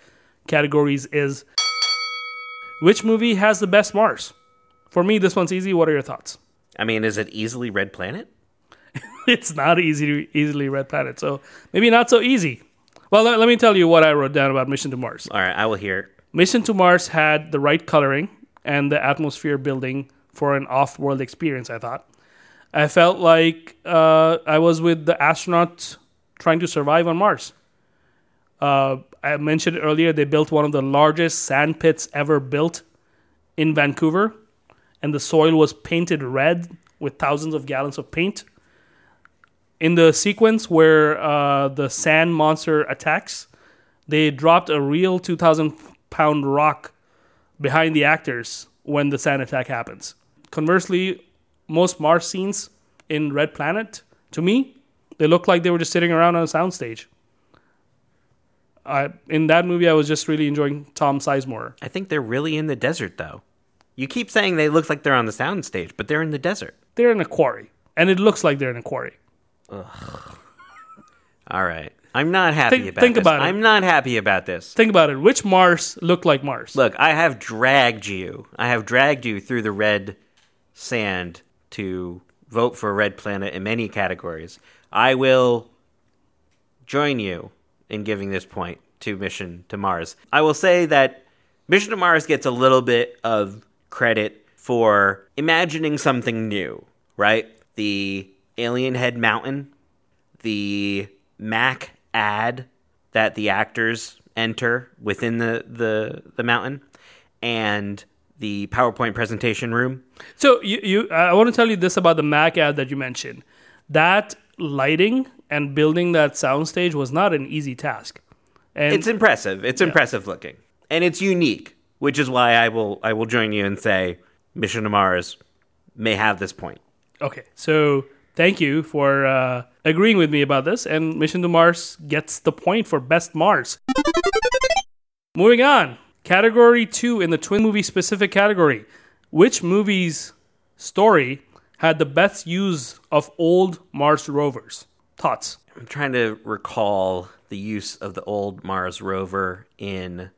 categories is which movie has the best Mars? For me, this one's easy. What are your thoughts? I mean, is it easily Red Planet? It's not easy easily Red Planet, so maybe not so easy. Well, let, let me tell you what I wrote down about Mission to Mars. All right, I will hear. Mission to Mars had the right coloring and the atmosphere building for an off world experience, I thought. I felt like uh, I was with the astronauts trying to survive on Mars. Uh, I mentioned earlier they built one of the largest sand pits ever built in Vancouver, and the soil was painted red with thousands of gallons of paint. In the sequence where uh, the sand monster attacks, they dropped a real 2,000 pound rock behind the actors when the sand attack happens. Conversely, most Mars scenes in Red Planet, to me, they look like they were just sitting around on a soundstage. I, in that movie, I was just really enjoying Tom Sizemore. I think they're really in the desert, though. You keep saying they look like they're on the soundstage, but they're in the desert. They're in a quarry, and it looks like they're in a quarry. All right. I'm not happy Think- about think this. about it. I'm not happy about this. Think about it. Which Mars looked like Mars? Look, I have dragged you. I have dragged you through the red sand to vote for Red Planet in many categories. I will join you in giving this point to Mission to Mars. I will say that Mission to Mars gets a little bit of credit for imagining something new, right? The Alien Head Mountain, the Mac ad that the actors enter within the, the, the mountain, and the PowerPoint presentation room. So you, you I want to tell you this about the Mac ad that you mentioned. That lighting and building that soundstage was not an easy task. And It's impressive. It's impressive looking, and it's unique, which is why I will I will join you and say Mission to Mars may have this point. okay, so thank you for uh, agreeing with me about this. And Mission to Mars gets the point for best Mars. Moving on, category two in the twin movie specific category. Which movie's story had the best use of old Mars rovers? Thoughts? I'm trying to recall the use of the old Mars rover in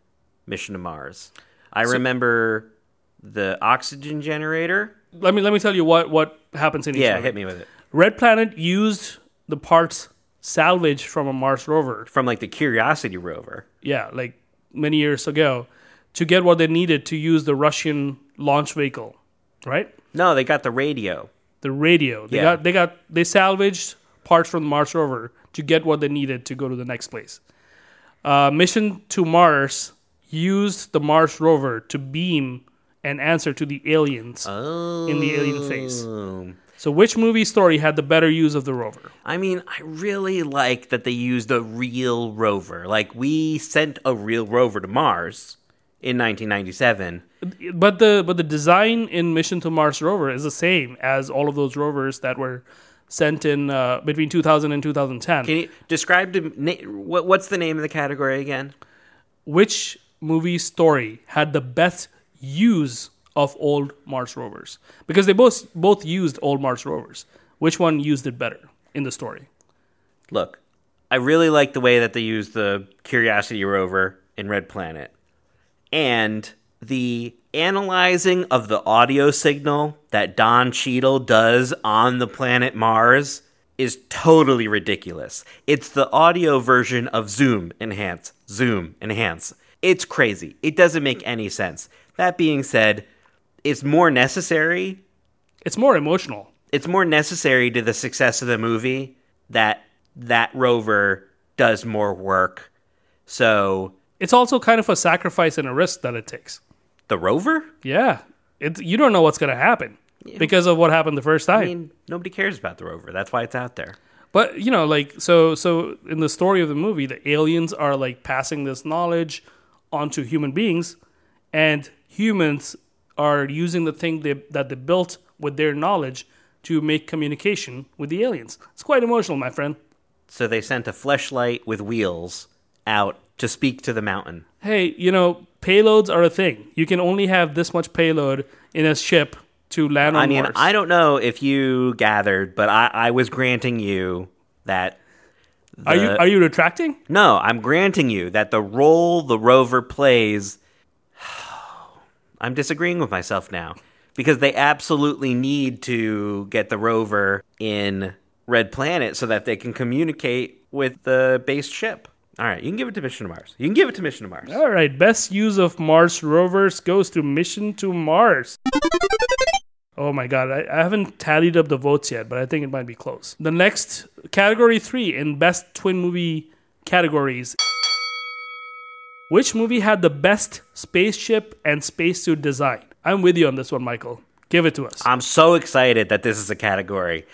Mission to Mars. I remember the oxygen generator. Let me let me tell you what what happens in each Yeah, hit me with it. Red Planet used the parts salvaged from a Mars rover, From like the Curiosity rover. yeah, like many years ago, to get what they needed to use the Russian launch vehicle, right? No, they got the radio. The radio. They Yeah. got they got they salvaged parts from the Mars rover to get what they needed to go to the next place. Uh, mission to Mars used the Mars rover to beam an answer to the aliens in the alien phase. Oh. So, which movie story had the better use of the rover? I mean, I really like that they used a real rover. Like we sent a real rover to Mars in 1997. But the but the design in Mission to Mars rover is the same as all of those rovers that were sent in uh, between 2000 and 2010. Can you describe to na- what's the name of the category again? Which movie story had the best use of old Mars rovers? Because they both both used old Mars rovers. Which one used it better in the story? Look, I really like the way that they use the Curiosity rover in Red Planet. And the analyzing of the audio signal that Don Cheadle does on the planet Mars is totally ridiculous. It's the audio version of Zoom Enhance, Zoom Enhance. It's crazy. It doesn't make any sense. That being said, it's more necessary It's more emotional. it's more necessary to the success of the movie that that rover does more work. So It's also kind of a sacrifice and a risk that it takes. The rover? Yeah, it, you don't know what's going to happen because of what happened the first time. I mean, nobody cares about the rover. That's why it's out there. But you know, like so so in the story of the movie, the aliens are like passing this knowledge onto human beings, and humans are using the thing they, that they built with their knowledge to make communication with the aliens. It's quite emotional, my friend. So they sent a fleshlight with wheels out to speak to the mountain. Hey, you know, payloads are a thing. You can only have this much payload in a ship to land on I mean, Mars. I don't know if you gathered, but I, I was granting you that. are you are you retracting? No, I'm granting you that the role the rover plays. I'm disagreeing with myself now because they absolutely need to get the rover in Red Planet so that they can communicate with the base ship. All right, you can give it to Mission to Mars. You can give it to Mission to Mars. All right, best use of Mars rovers goes to Mission to Mars. Oh my god, I, I haven't tallied up the votes yet, but I think it might be close. The next category three in best twin movie categories. Which movie had the best spaceship and spacesuit design? I'm with you on this one, Michael. Give it to us. I'm so excited that this is a category.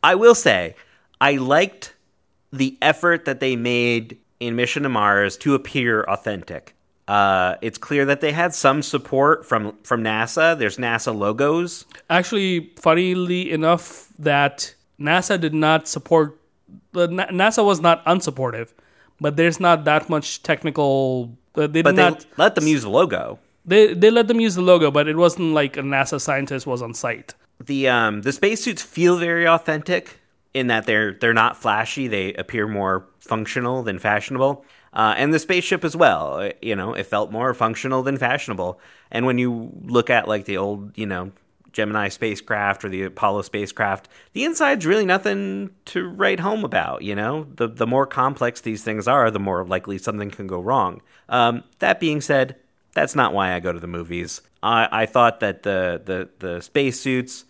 I will say, I liked the effort that they made in Mission to Mars to appear authentic. Uh, it's clear that they had some support from from NASA. There's NASA logos. Actually, funnily enough, that NASA did not support. The NASA was not unsupportive, but there's not that much technical. Uh, they did But they not. let them use the logo. They they let them use the logo, but it wasn't like a NASA scientist was on site. The um the spacesuits feel very authentic in that they're they're not flashy. They appear more functional than fashionable. Uh, and the spaceship as well. uh, You know, it felt more functional than fashionable. And when you look at like the old, you know, Gemini spacecraft or the Apollo spacecraft, the inside's really nothing to write home about. You know, the the more complex these things are, the more likely something can go wrong. Um, that being said, that's not why I go to the movies. I, I thought that the the the spacesuits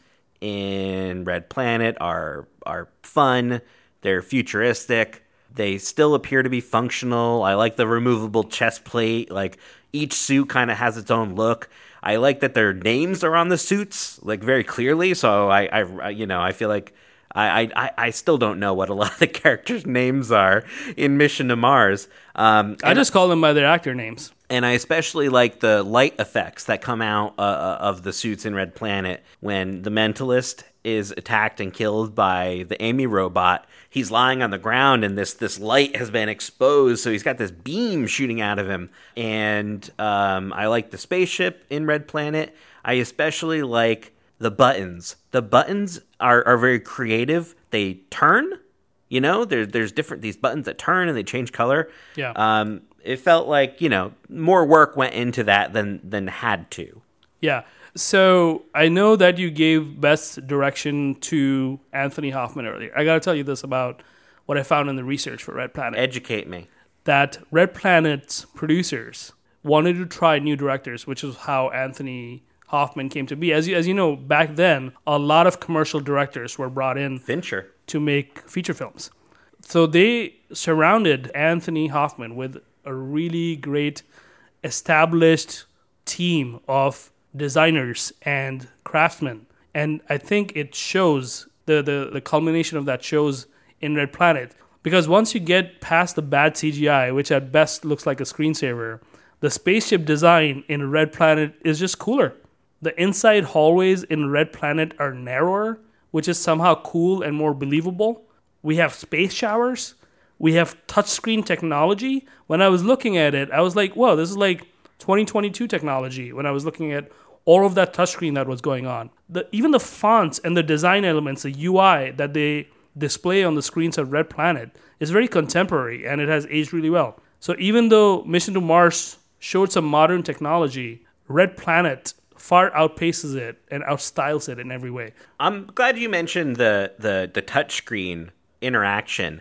in Red Planet are are fun. They're futuristic. They still appear to be functional. I like the removable chest plate. Like each suit kind of has its own look. I like that their names are on the suits, like very clearly. So I, I you know, I feel like I, I, I still don't know what a lot of the characters' names are in Mission to Mars. Um, I just call them by their actor names. And I especially like the light effects that come out uh, uh, of the suits in Red Planet when the mentalist is attacked and killed by the Amy robot. He's lying on the ground, and this this light has been exposed, so he's got this beam shooting out of him. And um, I like the spaceship in Red Planet. I especially like the buttons. The buttons are, are very creative. They turn. You know, there, there's different these buttons that turn and they change color. Yeah. Um, it felt like you know more work went into that than than had to. Yeah. So I know that you gave best direction to Anthony Hoffman earlier. I got to tell you this about what I found in the research for Red Planet. Educate me. that Red Planet's producers wanted to try new directors, which is how Anthony Hoffman came to be. As you, as you know, back then, a lot of commercial directors were brought in Fincher. to make feature films. So they surrounded Anthony Hoffman with a really great established team of designers and craftsmen. And I think it shows the, the, the culmination of that shows in Red Planet. Because once you get past the bad CGI, which at best looks like a screensaver, the spaceship design in Red Planet is just cooler. The inside hallways in Red Planet are narrower, which is somehow cool and more believable. We have space showers. We have touchscreen technology. When I was looking at it, I was like, whoa, this is like 2022 technology. When I was looking at all of that touchscreen that was going on, the, even the fonts and the design elements, the UI that they display on the screens of Red Planet is very contemporary and it has aged really well. So even though Mission to Mars showed some modern technology, Red Planet far outpaces it and outstyles it in every way. I'm glad you mentioned the the the touchscreen interaction.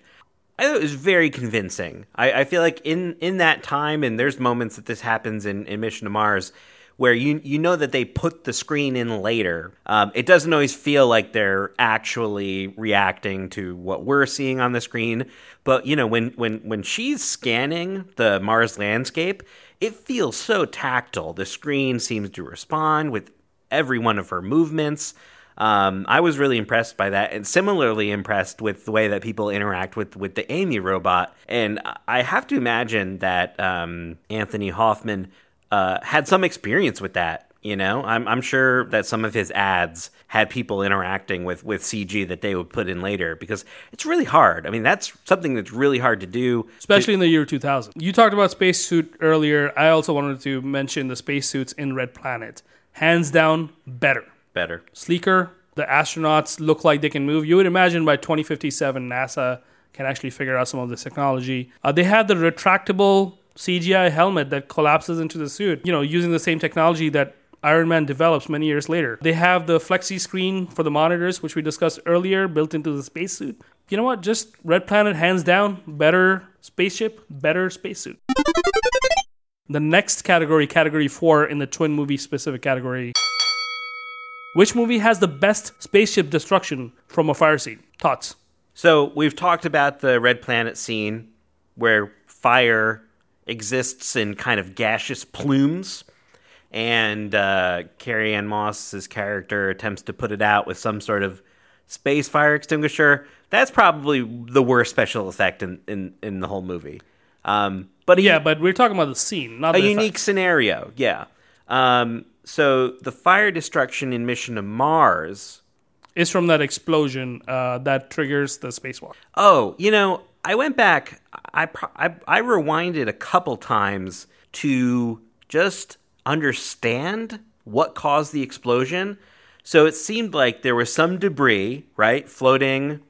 I thought it was very convincing. I, I feel like in in that time, and there's moments that this happens in, in Mission to Mars, where you you know that they put the screen in later. Um, it doesn't always feel like they're actually reacting to what we're seeing on the screen, but you know when when when she's scanning the Mars landscape, it feels so tactile. The screen seems to respond with every one of her movements. Um, I was really impressed by that, and similarly impressed with the way that people interact with with the Amy robot. And I have to imagine that um, Anthony Hoffman uh, had some experience with that. You know, I'm, I'm sure that some of his ads had people interacting with, with CG that they would put in later because it's really hard. I mean, that's something that's really hard to do. especially in the year 2000. You talked about spacesuit earlier. I also wanted to mention the spacesuits in Red Planet. Hands down, better. Better. Sleeker. The astronauts look like they can move. You would imagine by 2057, NASA can actually figure out some of this technology. Uh, they have the retractable CGI helmet that collapses into the suit, you know, using the same technology that Iron Man develops many years later. They have the flexi screen for the monitors, which we discussed earlier, built into the spacesuit. You know what? Just Red Planet, hands down, better spaceship, better spacesuit. The next category, category four in the twin movie specific category. Which movie has the best spaceship destruction from a fire scene? Thoughts? So we've talked about the red planet scene where fire exists in kind of gaseous plumes, and uh, Carrie Ann Moss's character attempts to put it out with some sort of space fire extinguisher. That's probably the worst special effect in, in, in the whole movie. Um, but a, Yeah, but we're talking about the scene, not a the unique effects. scenario, yeah. Um, so the fire destruction in Mission to Mars Is from that explosion uh, that triggers the spacewalk. Oh, you know, I went back. I, I I rewinded a couple times to just understand what caused the explosion. So it seemed like there was some debris, right, floating.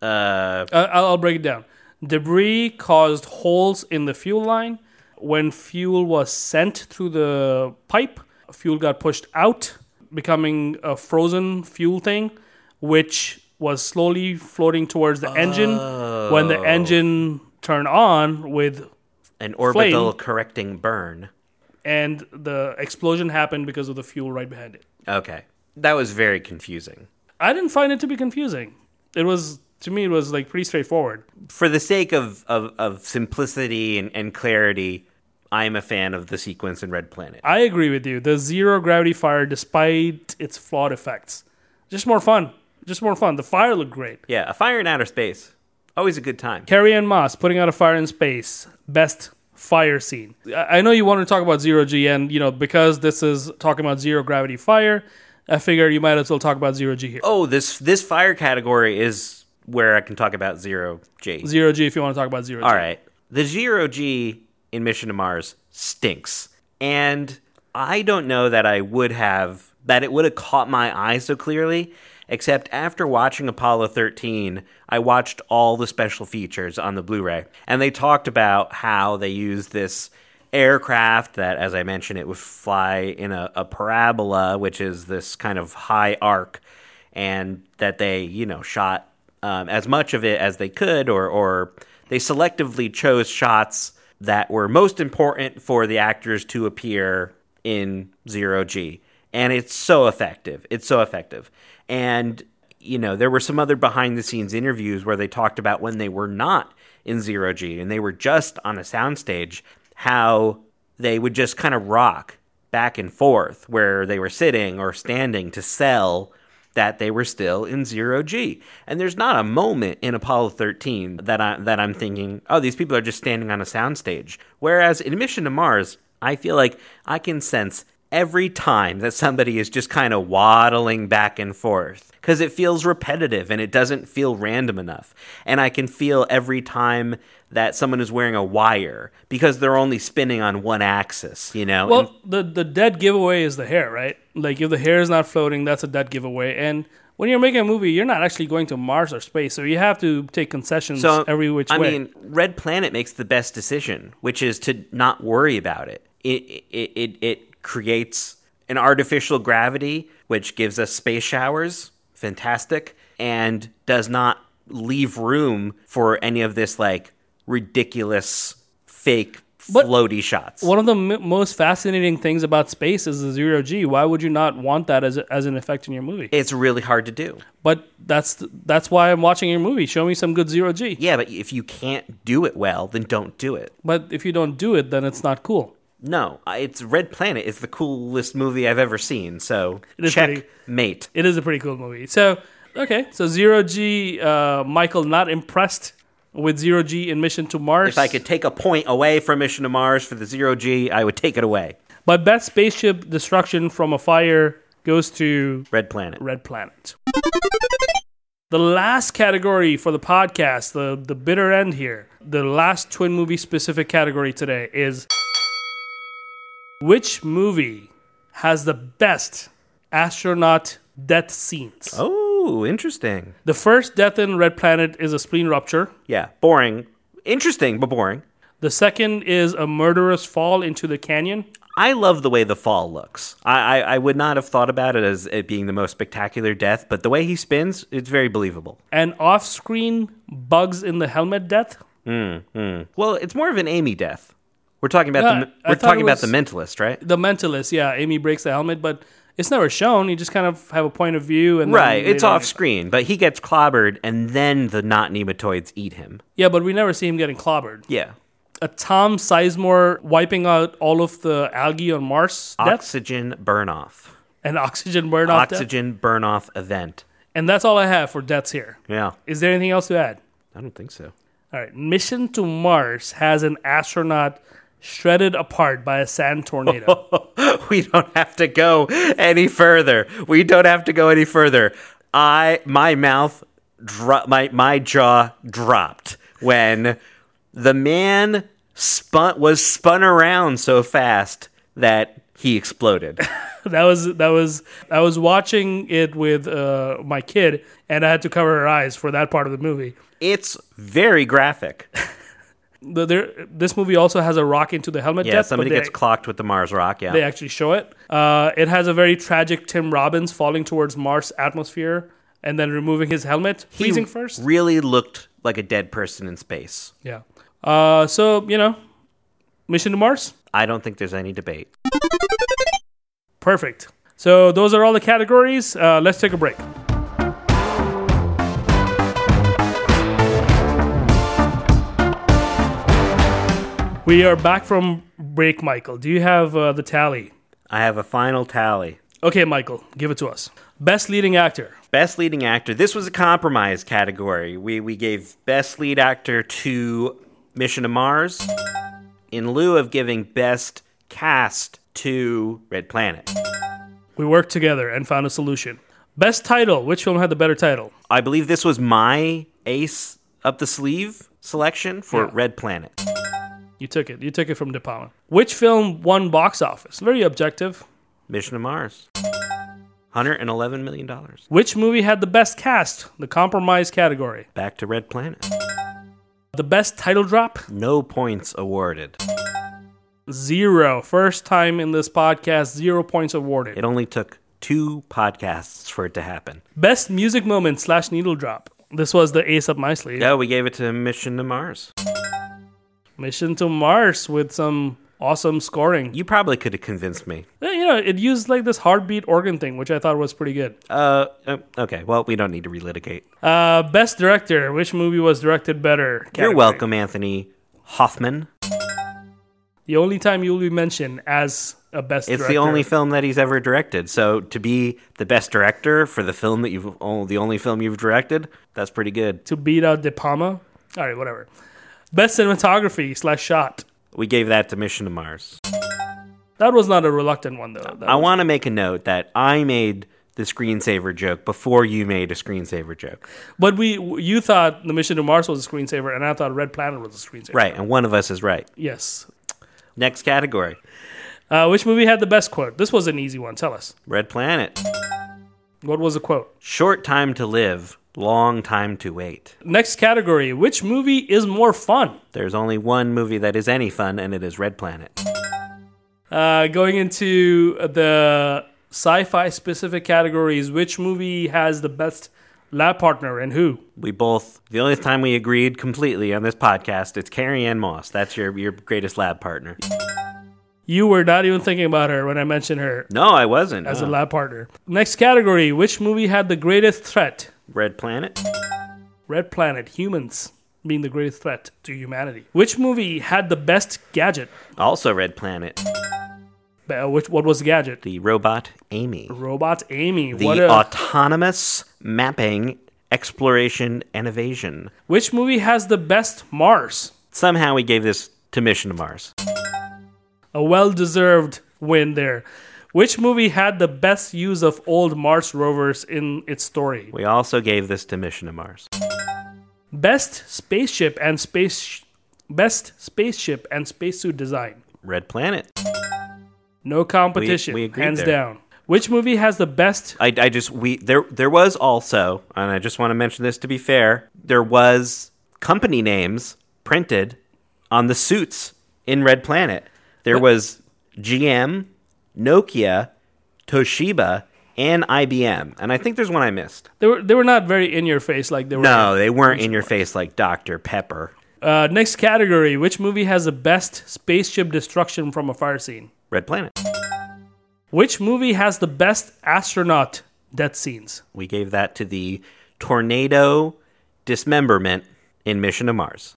Uh, Uh, I'll, I'll break it down. Debris caused holes in the fuel line. When fuel was sent through the pipe, fuel got pushed out, becoming a frozen fuel thing, which was slowly floating towards the engine. When the oh. engine turned on with an orbital correcting burn. and the explosion happened because of the fuel right behind it. Okay, that was very confusing. I didn't find it to be confusing. It was to me it was like pretty straightforward. For the sake of of, of simplicity and, and clarity, I am a fan of the sequence in Red Planet. I agree with you. The zero gravity fire, despite its flawed effects, just more fun. Just more fun. The fire looked great. Yeah, a fire in outer space, always a good time. Carrie Ann Moss putting out a fire in space. Best fire scene. I know you want to talk about zero G, and you know because this is talking about zero gravity fire. I figure you might as well talk about zero G here. Oh, this this fire category is where I can talk about zero G. Zero G if you want to talk about zero G. All right, the zero G in Mission to Mars stinks, and I don't know that I would have that it would have caught my eye so clearly. Except after watching Apollo 13, I watched all the special features on the Blu ray. And they talked about how they used this aircraft that, as I mentioned, it would fly in a, a parabola, which is this kind of high arc, and that they, you know, shot um, as much of it as they could, or, or they selectively chose shots that were most important for the actors to appear in zero G. And it's so effective. It's so effective. And, you know, there were some other behind the scenes interviews where they talked about when they were not in zero G and they were just on a soundstage, how they would just kind of rock back and forth where they were sitting or standing to sell that they were still in zero G. And there's not a moment in Apollo 13 that I that I'm thinking, oh, these people are just standing on a soundstage. Whereas in Mission to Mars, I feel like I can sense every time that somebody is just kind of waddling back and forth because it feels repetitive and it doesn't feel random enough. And I can feel every time that someone is wearing a wire because they're only spinning on one axis, you know? Well, And- the the dead giveaway is the hair, right? Like if the hair is not floating, that's a dead giveaway. And when you're making a movie, you're not actually going to Mars or space, so you have to take concessions so every which I way. mean, Red Planet makes the best decision, which is to not worry about it. It it it, it creates an artificial gravity, which gives us space showers, fantastic, and does not leave room for any of this like ridiculous fake But- floaty shots. One of the m- most fascinating things about space is the zero g. Why would you not want that as a, as an effect in your movie? it's really hard to do. but that's th- that's why I'm watching your movie. Show me some good zero g. Yeah, but if you can't do it well, then don't do it. But if you don't do it, then it's not cool. No, it's Red Planet. It's the coolest movie I've ever seen. So It is check pretty- mate. It is a pretty cool movie. So okay, so zero g. Uh, Michael not impressed with zero g in Mission to Mars. If I could take a point away from Mission to Mars for the zero G, I would take it away. But best spaceship destruction from a fire goes to Red Planet. Red Planet. The last category for the podcast, the, the bitter end here, the last twin movie specific category today is which movie has the best astronaut death scenes? Oh, interesting. The first death in Red Planet is a spleen rupture. Yeah, boring. Interesting, but boring. The second is a murderous fall into the canyon. I love the way the fall looks. I, I, I would not have thought about it as it being the most spectacular death, but the way he spins, it's very believable. And off screen bugs in the helmet death. Hmm, hmm. Well, it's more of an Amy death. We're talking about the we're talking about the mentalist, right? The mentalist, yeah. Amy breaks the helmet, but it's never shown. You just kind of have a point of view, and then Right, it's off screen, but he gets clobbered, and then the not nematoids eat him. Yeah, but we never see him getting clobbered. Yeah, A Tom Sizemore wiping out all of the algae on Mars, death, oxygen burn off, and oxygen burn off, death. oxygen burn off event. and that's all I have for deaths here. Yeah, Is there anything else to add? I don't think so. All right, Mission to Mars has an astronaut shredded apart by a sand tornado. we don't have to go any further. We don't have to go any further. I my mouth dro- my my jaw dropped when the man spun was spun around so fast that he exploded. that was that was I was watching it with uh, my kid, and I had to cover her eyes for that part of the movie. it's very graphic. The, there, this movie also has a rock into the helmet Yeah, death. somebody they, gets clocked with the Mars rock. Yeah, they actually show it. Uh, it has a very tragic Tim Robbins falling towards Mars atmosphere and then removing his helmet, He freezing first. really looked like a dead person in space. yeah. Uh, so you know, mission to Mars. I don't think there's any debate. Perfect. So those are all the categories. Uh, let's take a break. We are back from break, Michael. Do you have uh, the tally? I have a final tally. Okay, Michael, give it to us. Best leading actor. Best leading actor. This was a compromise category. We we gave best lead actor to Mission to Mars in lieu of giving best cast to Red Planet. We worked together and found a solution. Best title. Which film had the better title? I believe this was my ace up the sleeve selection for Yeah. Red Planet. You took it. You took it from De Palma. Which film won box office? Very objective. Mission to Mars. $111 million. Which movie had the best cast? The compromise category. Back to Red Planet. The best title drop? No points awarded. Zero. First time in this podcast, zero points awarded. It only took two podcasts for it to happen. Best music moment slash needle drop. This was the ace up my sleeve. Yeah, we gave it to Mission to Mars. Mission to Mars with some awesome scoring. You probably could have convinced me. Yeah, You know, it used like this heartbeat organ thing, which I thought was pretty good. Uh, uh, okay. Well, we don't need to relitigate. Uh, best director. Which movie was directed better? You're welcome, Anthony Hoffman. The only time you will be mentioned as a best It's director. the only film that he's ever directed. So to be the best director for the film that you've oh, the only film you've directed, that's pretty good. to beat out De Palma. All right, whatever. Best cinematography slash shot. We gave that to Mission to Mars. That was not a reluctant one though. That I was- want to make a note that I made the screensaver joke before you made a screensaver joke. But we, you thought the Mission to Mars was a screensaver, and I thought Red Planet was a screensaver. Right, and one of us is right. Yes. Next category Uh, which movie had the best quote? This was an easy one. Tell us. Red Planet. What was the quote? Short time to live, long time to wait. Next category. Which movie is more fun? There's only one movie that is any fun, and it is Red Planet. Uh, going into the sci-fi specific categories, which movie has the best lab partner and who? We both, the only time we agreed completely on this podcast, it's Carrie Ann Moss. That's your, your greatest lab partner. You were not even thinking about her when I mentioned her No, I wasn't. as a lab partner. Next category. Which movie had the greatest threat? Red Planet. Red Planet. Humans being the greatest threat to humanity. Which movie had the best gadget? Also Red Planet. Uh, which what was the gadget? The robot Amy. Robot Amy. The what a, autonomous mapping, exploration, and evasion. which movie has the best Mars? Somehow we gave this to Mission to Mars. A well-deserved win there. Which movie had the best use of old Mars rovers in its story? We also gave this to Mission to Mars. Best spaceship and space best spaceship and spacesuit design. Red Planet. No competition. we agreed hands there. down. Which movie has the best I, I just we there there was also, and I just want to mention this to be fair, there was company names printed on the suits in Red Planet. There was GM, Nokia, Toshiba, and IBM, and I think there's one I missed. They were they were not very in your face like they were. No, they weren't in your face like Dr. Pepper. Uh, next category: Which movie has the best spaceship destruction from a fire scene? Red Planet. Which movie has the best astronaut death scenes? We gave that to the tornado dismemberment in Mission to Mars.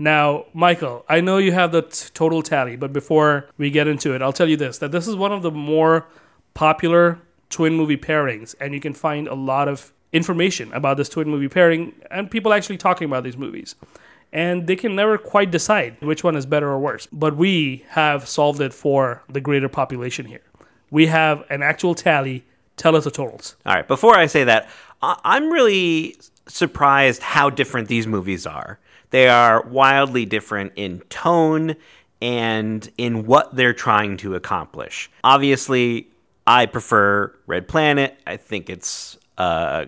Now, Michael, I know you have the t- total tally, but before we get into it, I'll tell you this: that this is one of the more popular twin movie pairings, and you can find a lot of information about this twin movie pairing and people actually talking about these movies. And they can never quite decide which one is better or worse. But we have solved it for the greater population here. We have an actual tally. Tell us the totals. All right, before I say that, I- I'm really surprised how different these movies are. They are wildly different in tone and in what they're trying to accomplish. Obviously, I prefer Red Planet. I think it's uh,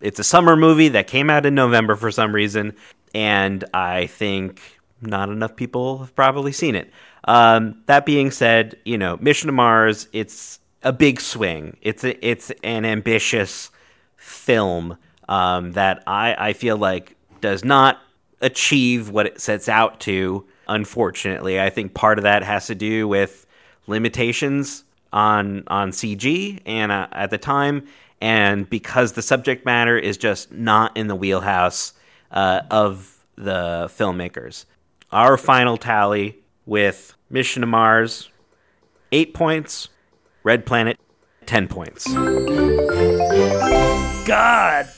it's a summer movie that came out in November for some reason, and I think not enough people have probably seen it. Um, that being said, you know, Mission to Mars, it's a big swing. It's a, it's an ambitious film um, that I, I feel like does not achieve what it sets out to. Unfortunately, I think part of that has to do with limitations on on CG and uh, at the time, and because the subject matter is just not in the wheelhouse uh, of the filmmakers. Our final tally with Mission to Mars, eight points. Red Planet, ten points. God,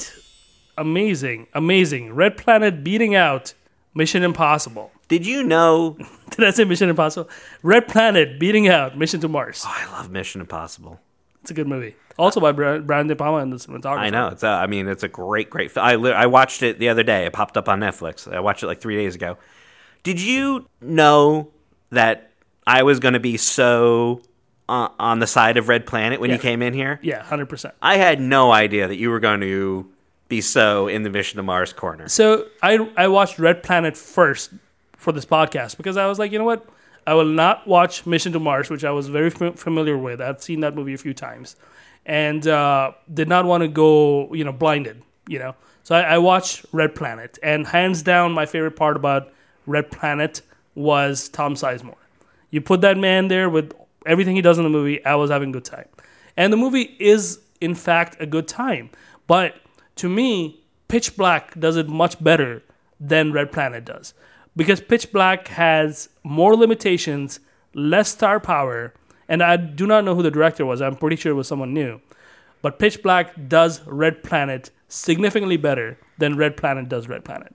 amazing, amazing. Red Planet beating out Mission Impossible. Did you know? Did I say Mission Impossible? Red Planet beating out Mission to Mars. I love Mission Impossible. It's a good movie. Also by Brian De Palma and the cinematographer. I know. It's. A, I mean, it's a great, great. Film. I I watched it the other day. It popped up on Netflix. I watched it like three days ago. Did you know that I was going to be so uh, on the side of Red Planet when you came in here? Yeah, hundred percent. I had no idea that you were going to be so in the Mission to Mars corner. So I I watched Red Planet first for this podcast because I was like, you know what? I will not watch Mission to Mars, which I was very fam- familiar with. I've seen that movie a few times, and uh, did not want to go, you know, blinded. You know, so I, I watched Red Planet, and hands down, my favorite part about Red Planet was Tom Sizemore. You put that man there with everything he does in the movie, I was having a good time. And the movie is, in fact, a good time. But to me, Pitch Black does it much better than Red Planet does. Because Pitch Black has more limitations, less star power, and I do not know who the director was. I'm pretty sure it was someone new. But Pitch Black does Red Planet significantly better than Red Planet does Red Planet.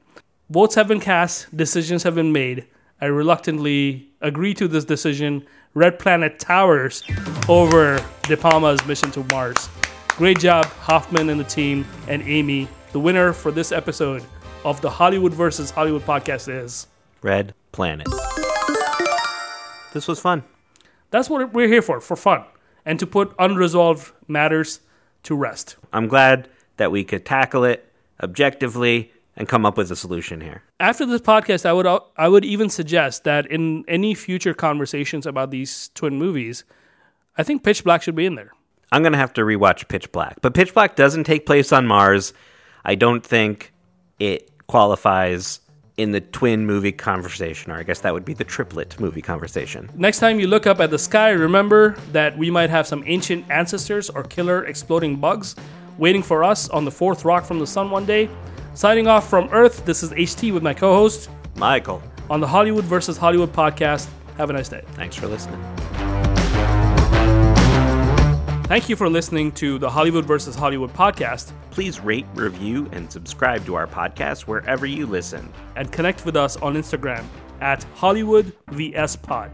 Votes have been cast, decisions have been made. I reluctantly agree to this decision. Red Planet towers over De Palma's mission to Mars. Great job, Hoffman and the team, and Amy. The winner for this episode of the Hollywood versus Hollywood podcast is. Red Planet. This was fun. That's what we're here for, for fun, and to put unresolved matters to rest. I'm glad that we could tackle it objectively and come up with a solution here. After this podcast, I would I would even suggest that in any future conversations about these twin movies, I think Pitch Black should be in there. I'm going to have to rewatch Pitch Black. But Pitch Black doesn't take place on Mars. I don't think it qualifies in the twin movie conversation, or I guess that would be the triplet movie conversation. Next time you look up at the sky, remember that we might have some ancient ancestors or killer exploding bugs waiting for us on the fourth rock from the sun one day. Signing off from Earth, this is HT with my co host Michael. on the Hollywood versus Hollywood podcast. Have a nice day. Thanks for listening. Thank you for listening to the Hollywood versus Hollywood podcast Please rate, review, and subscribe to our podcast wherever you listen. and connect with us on Instagram at Hollywood VS Pod.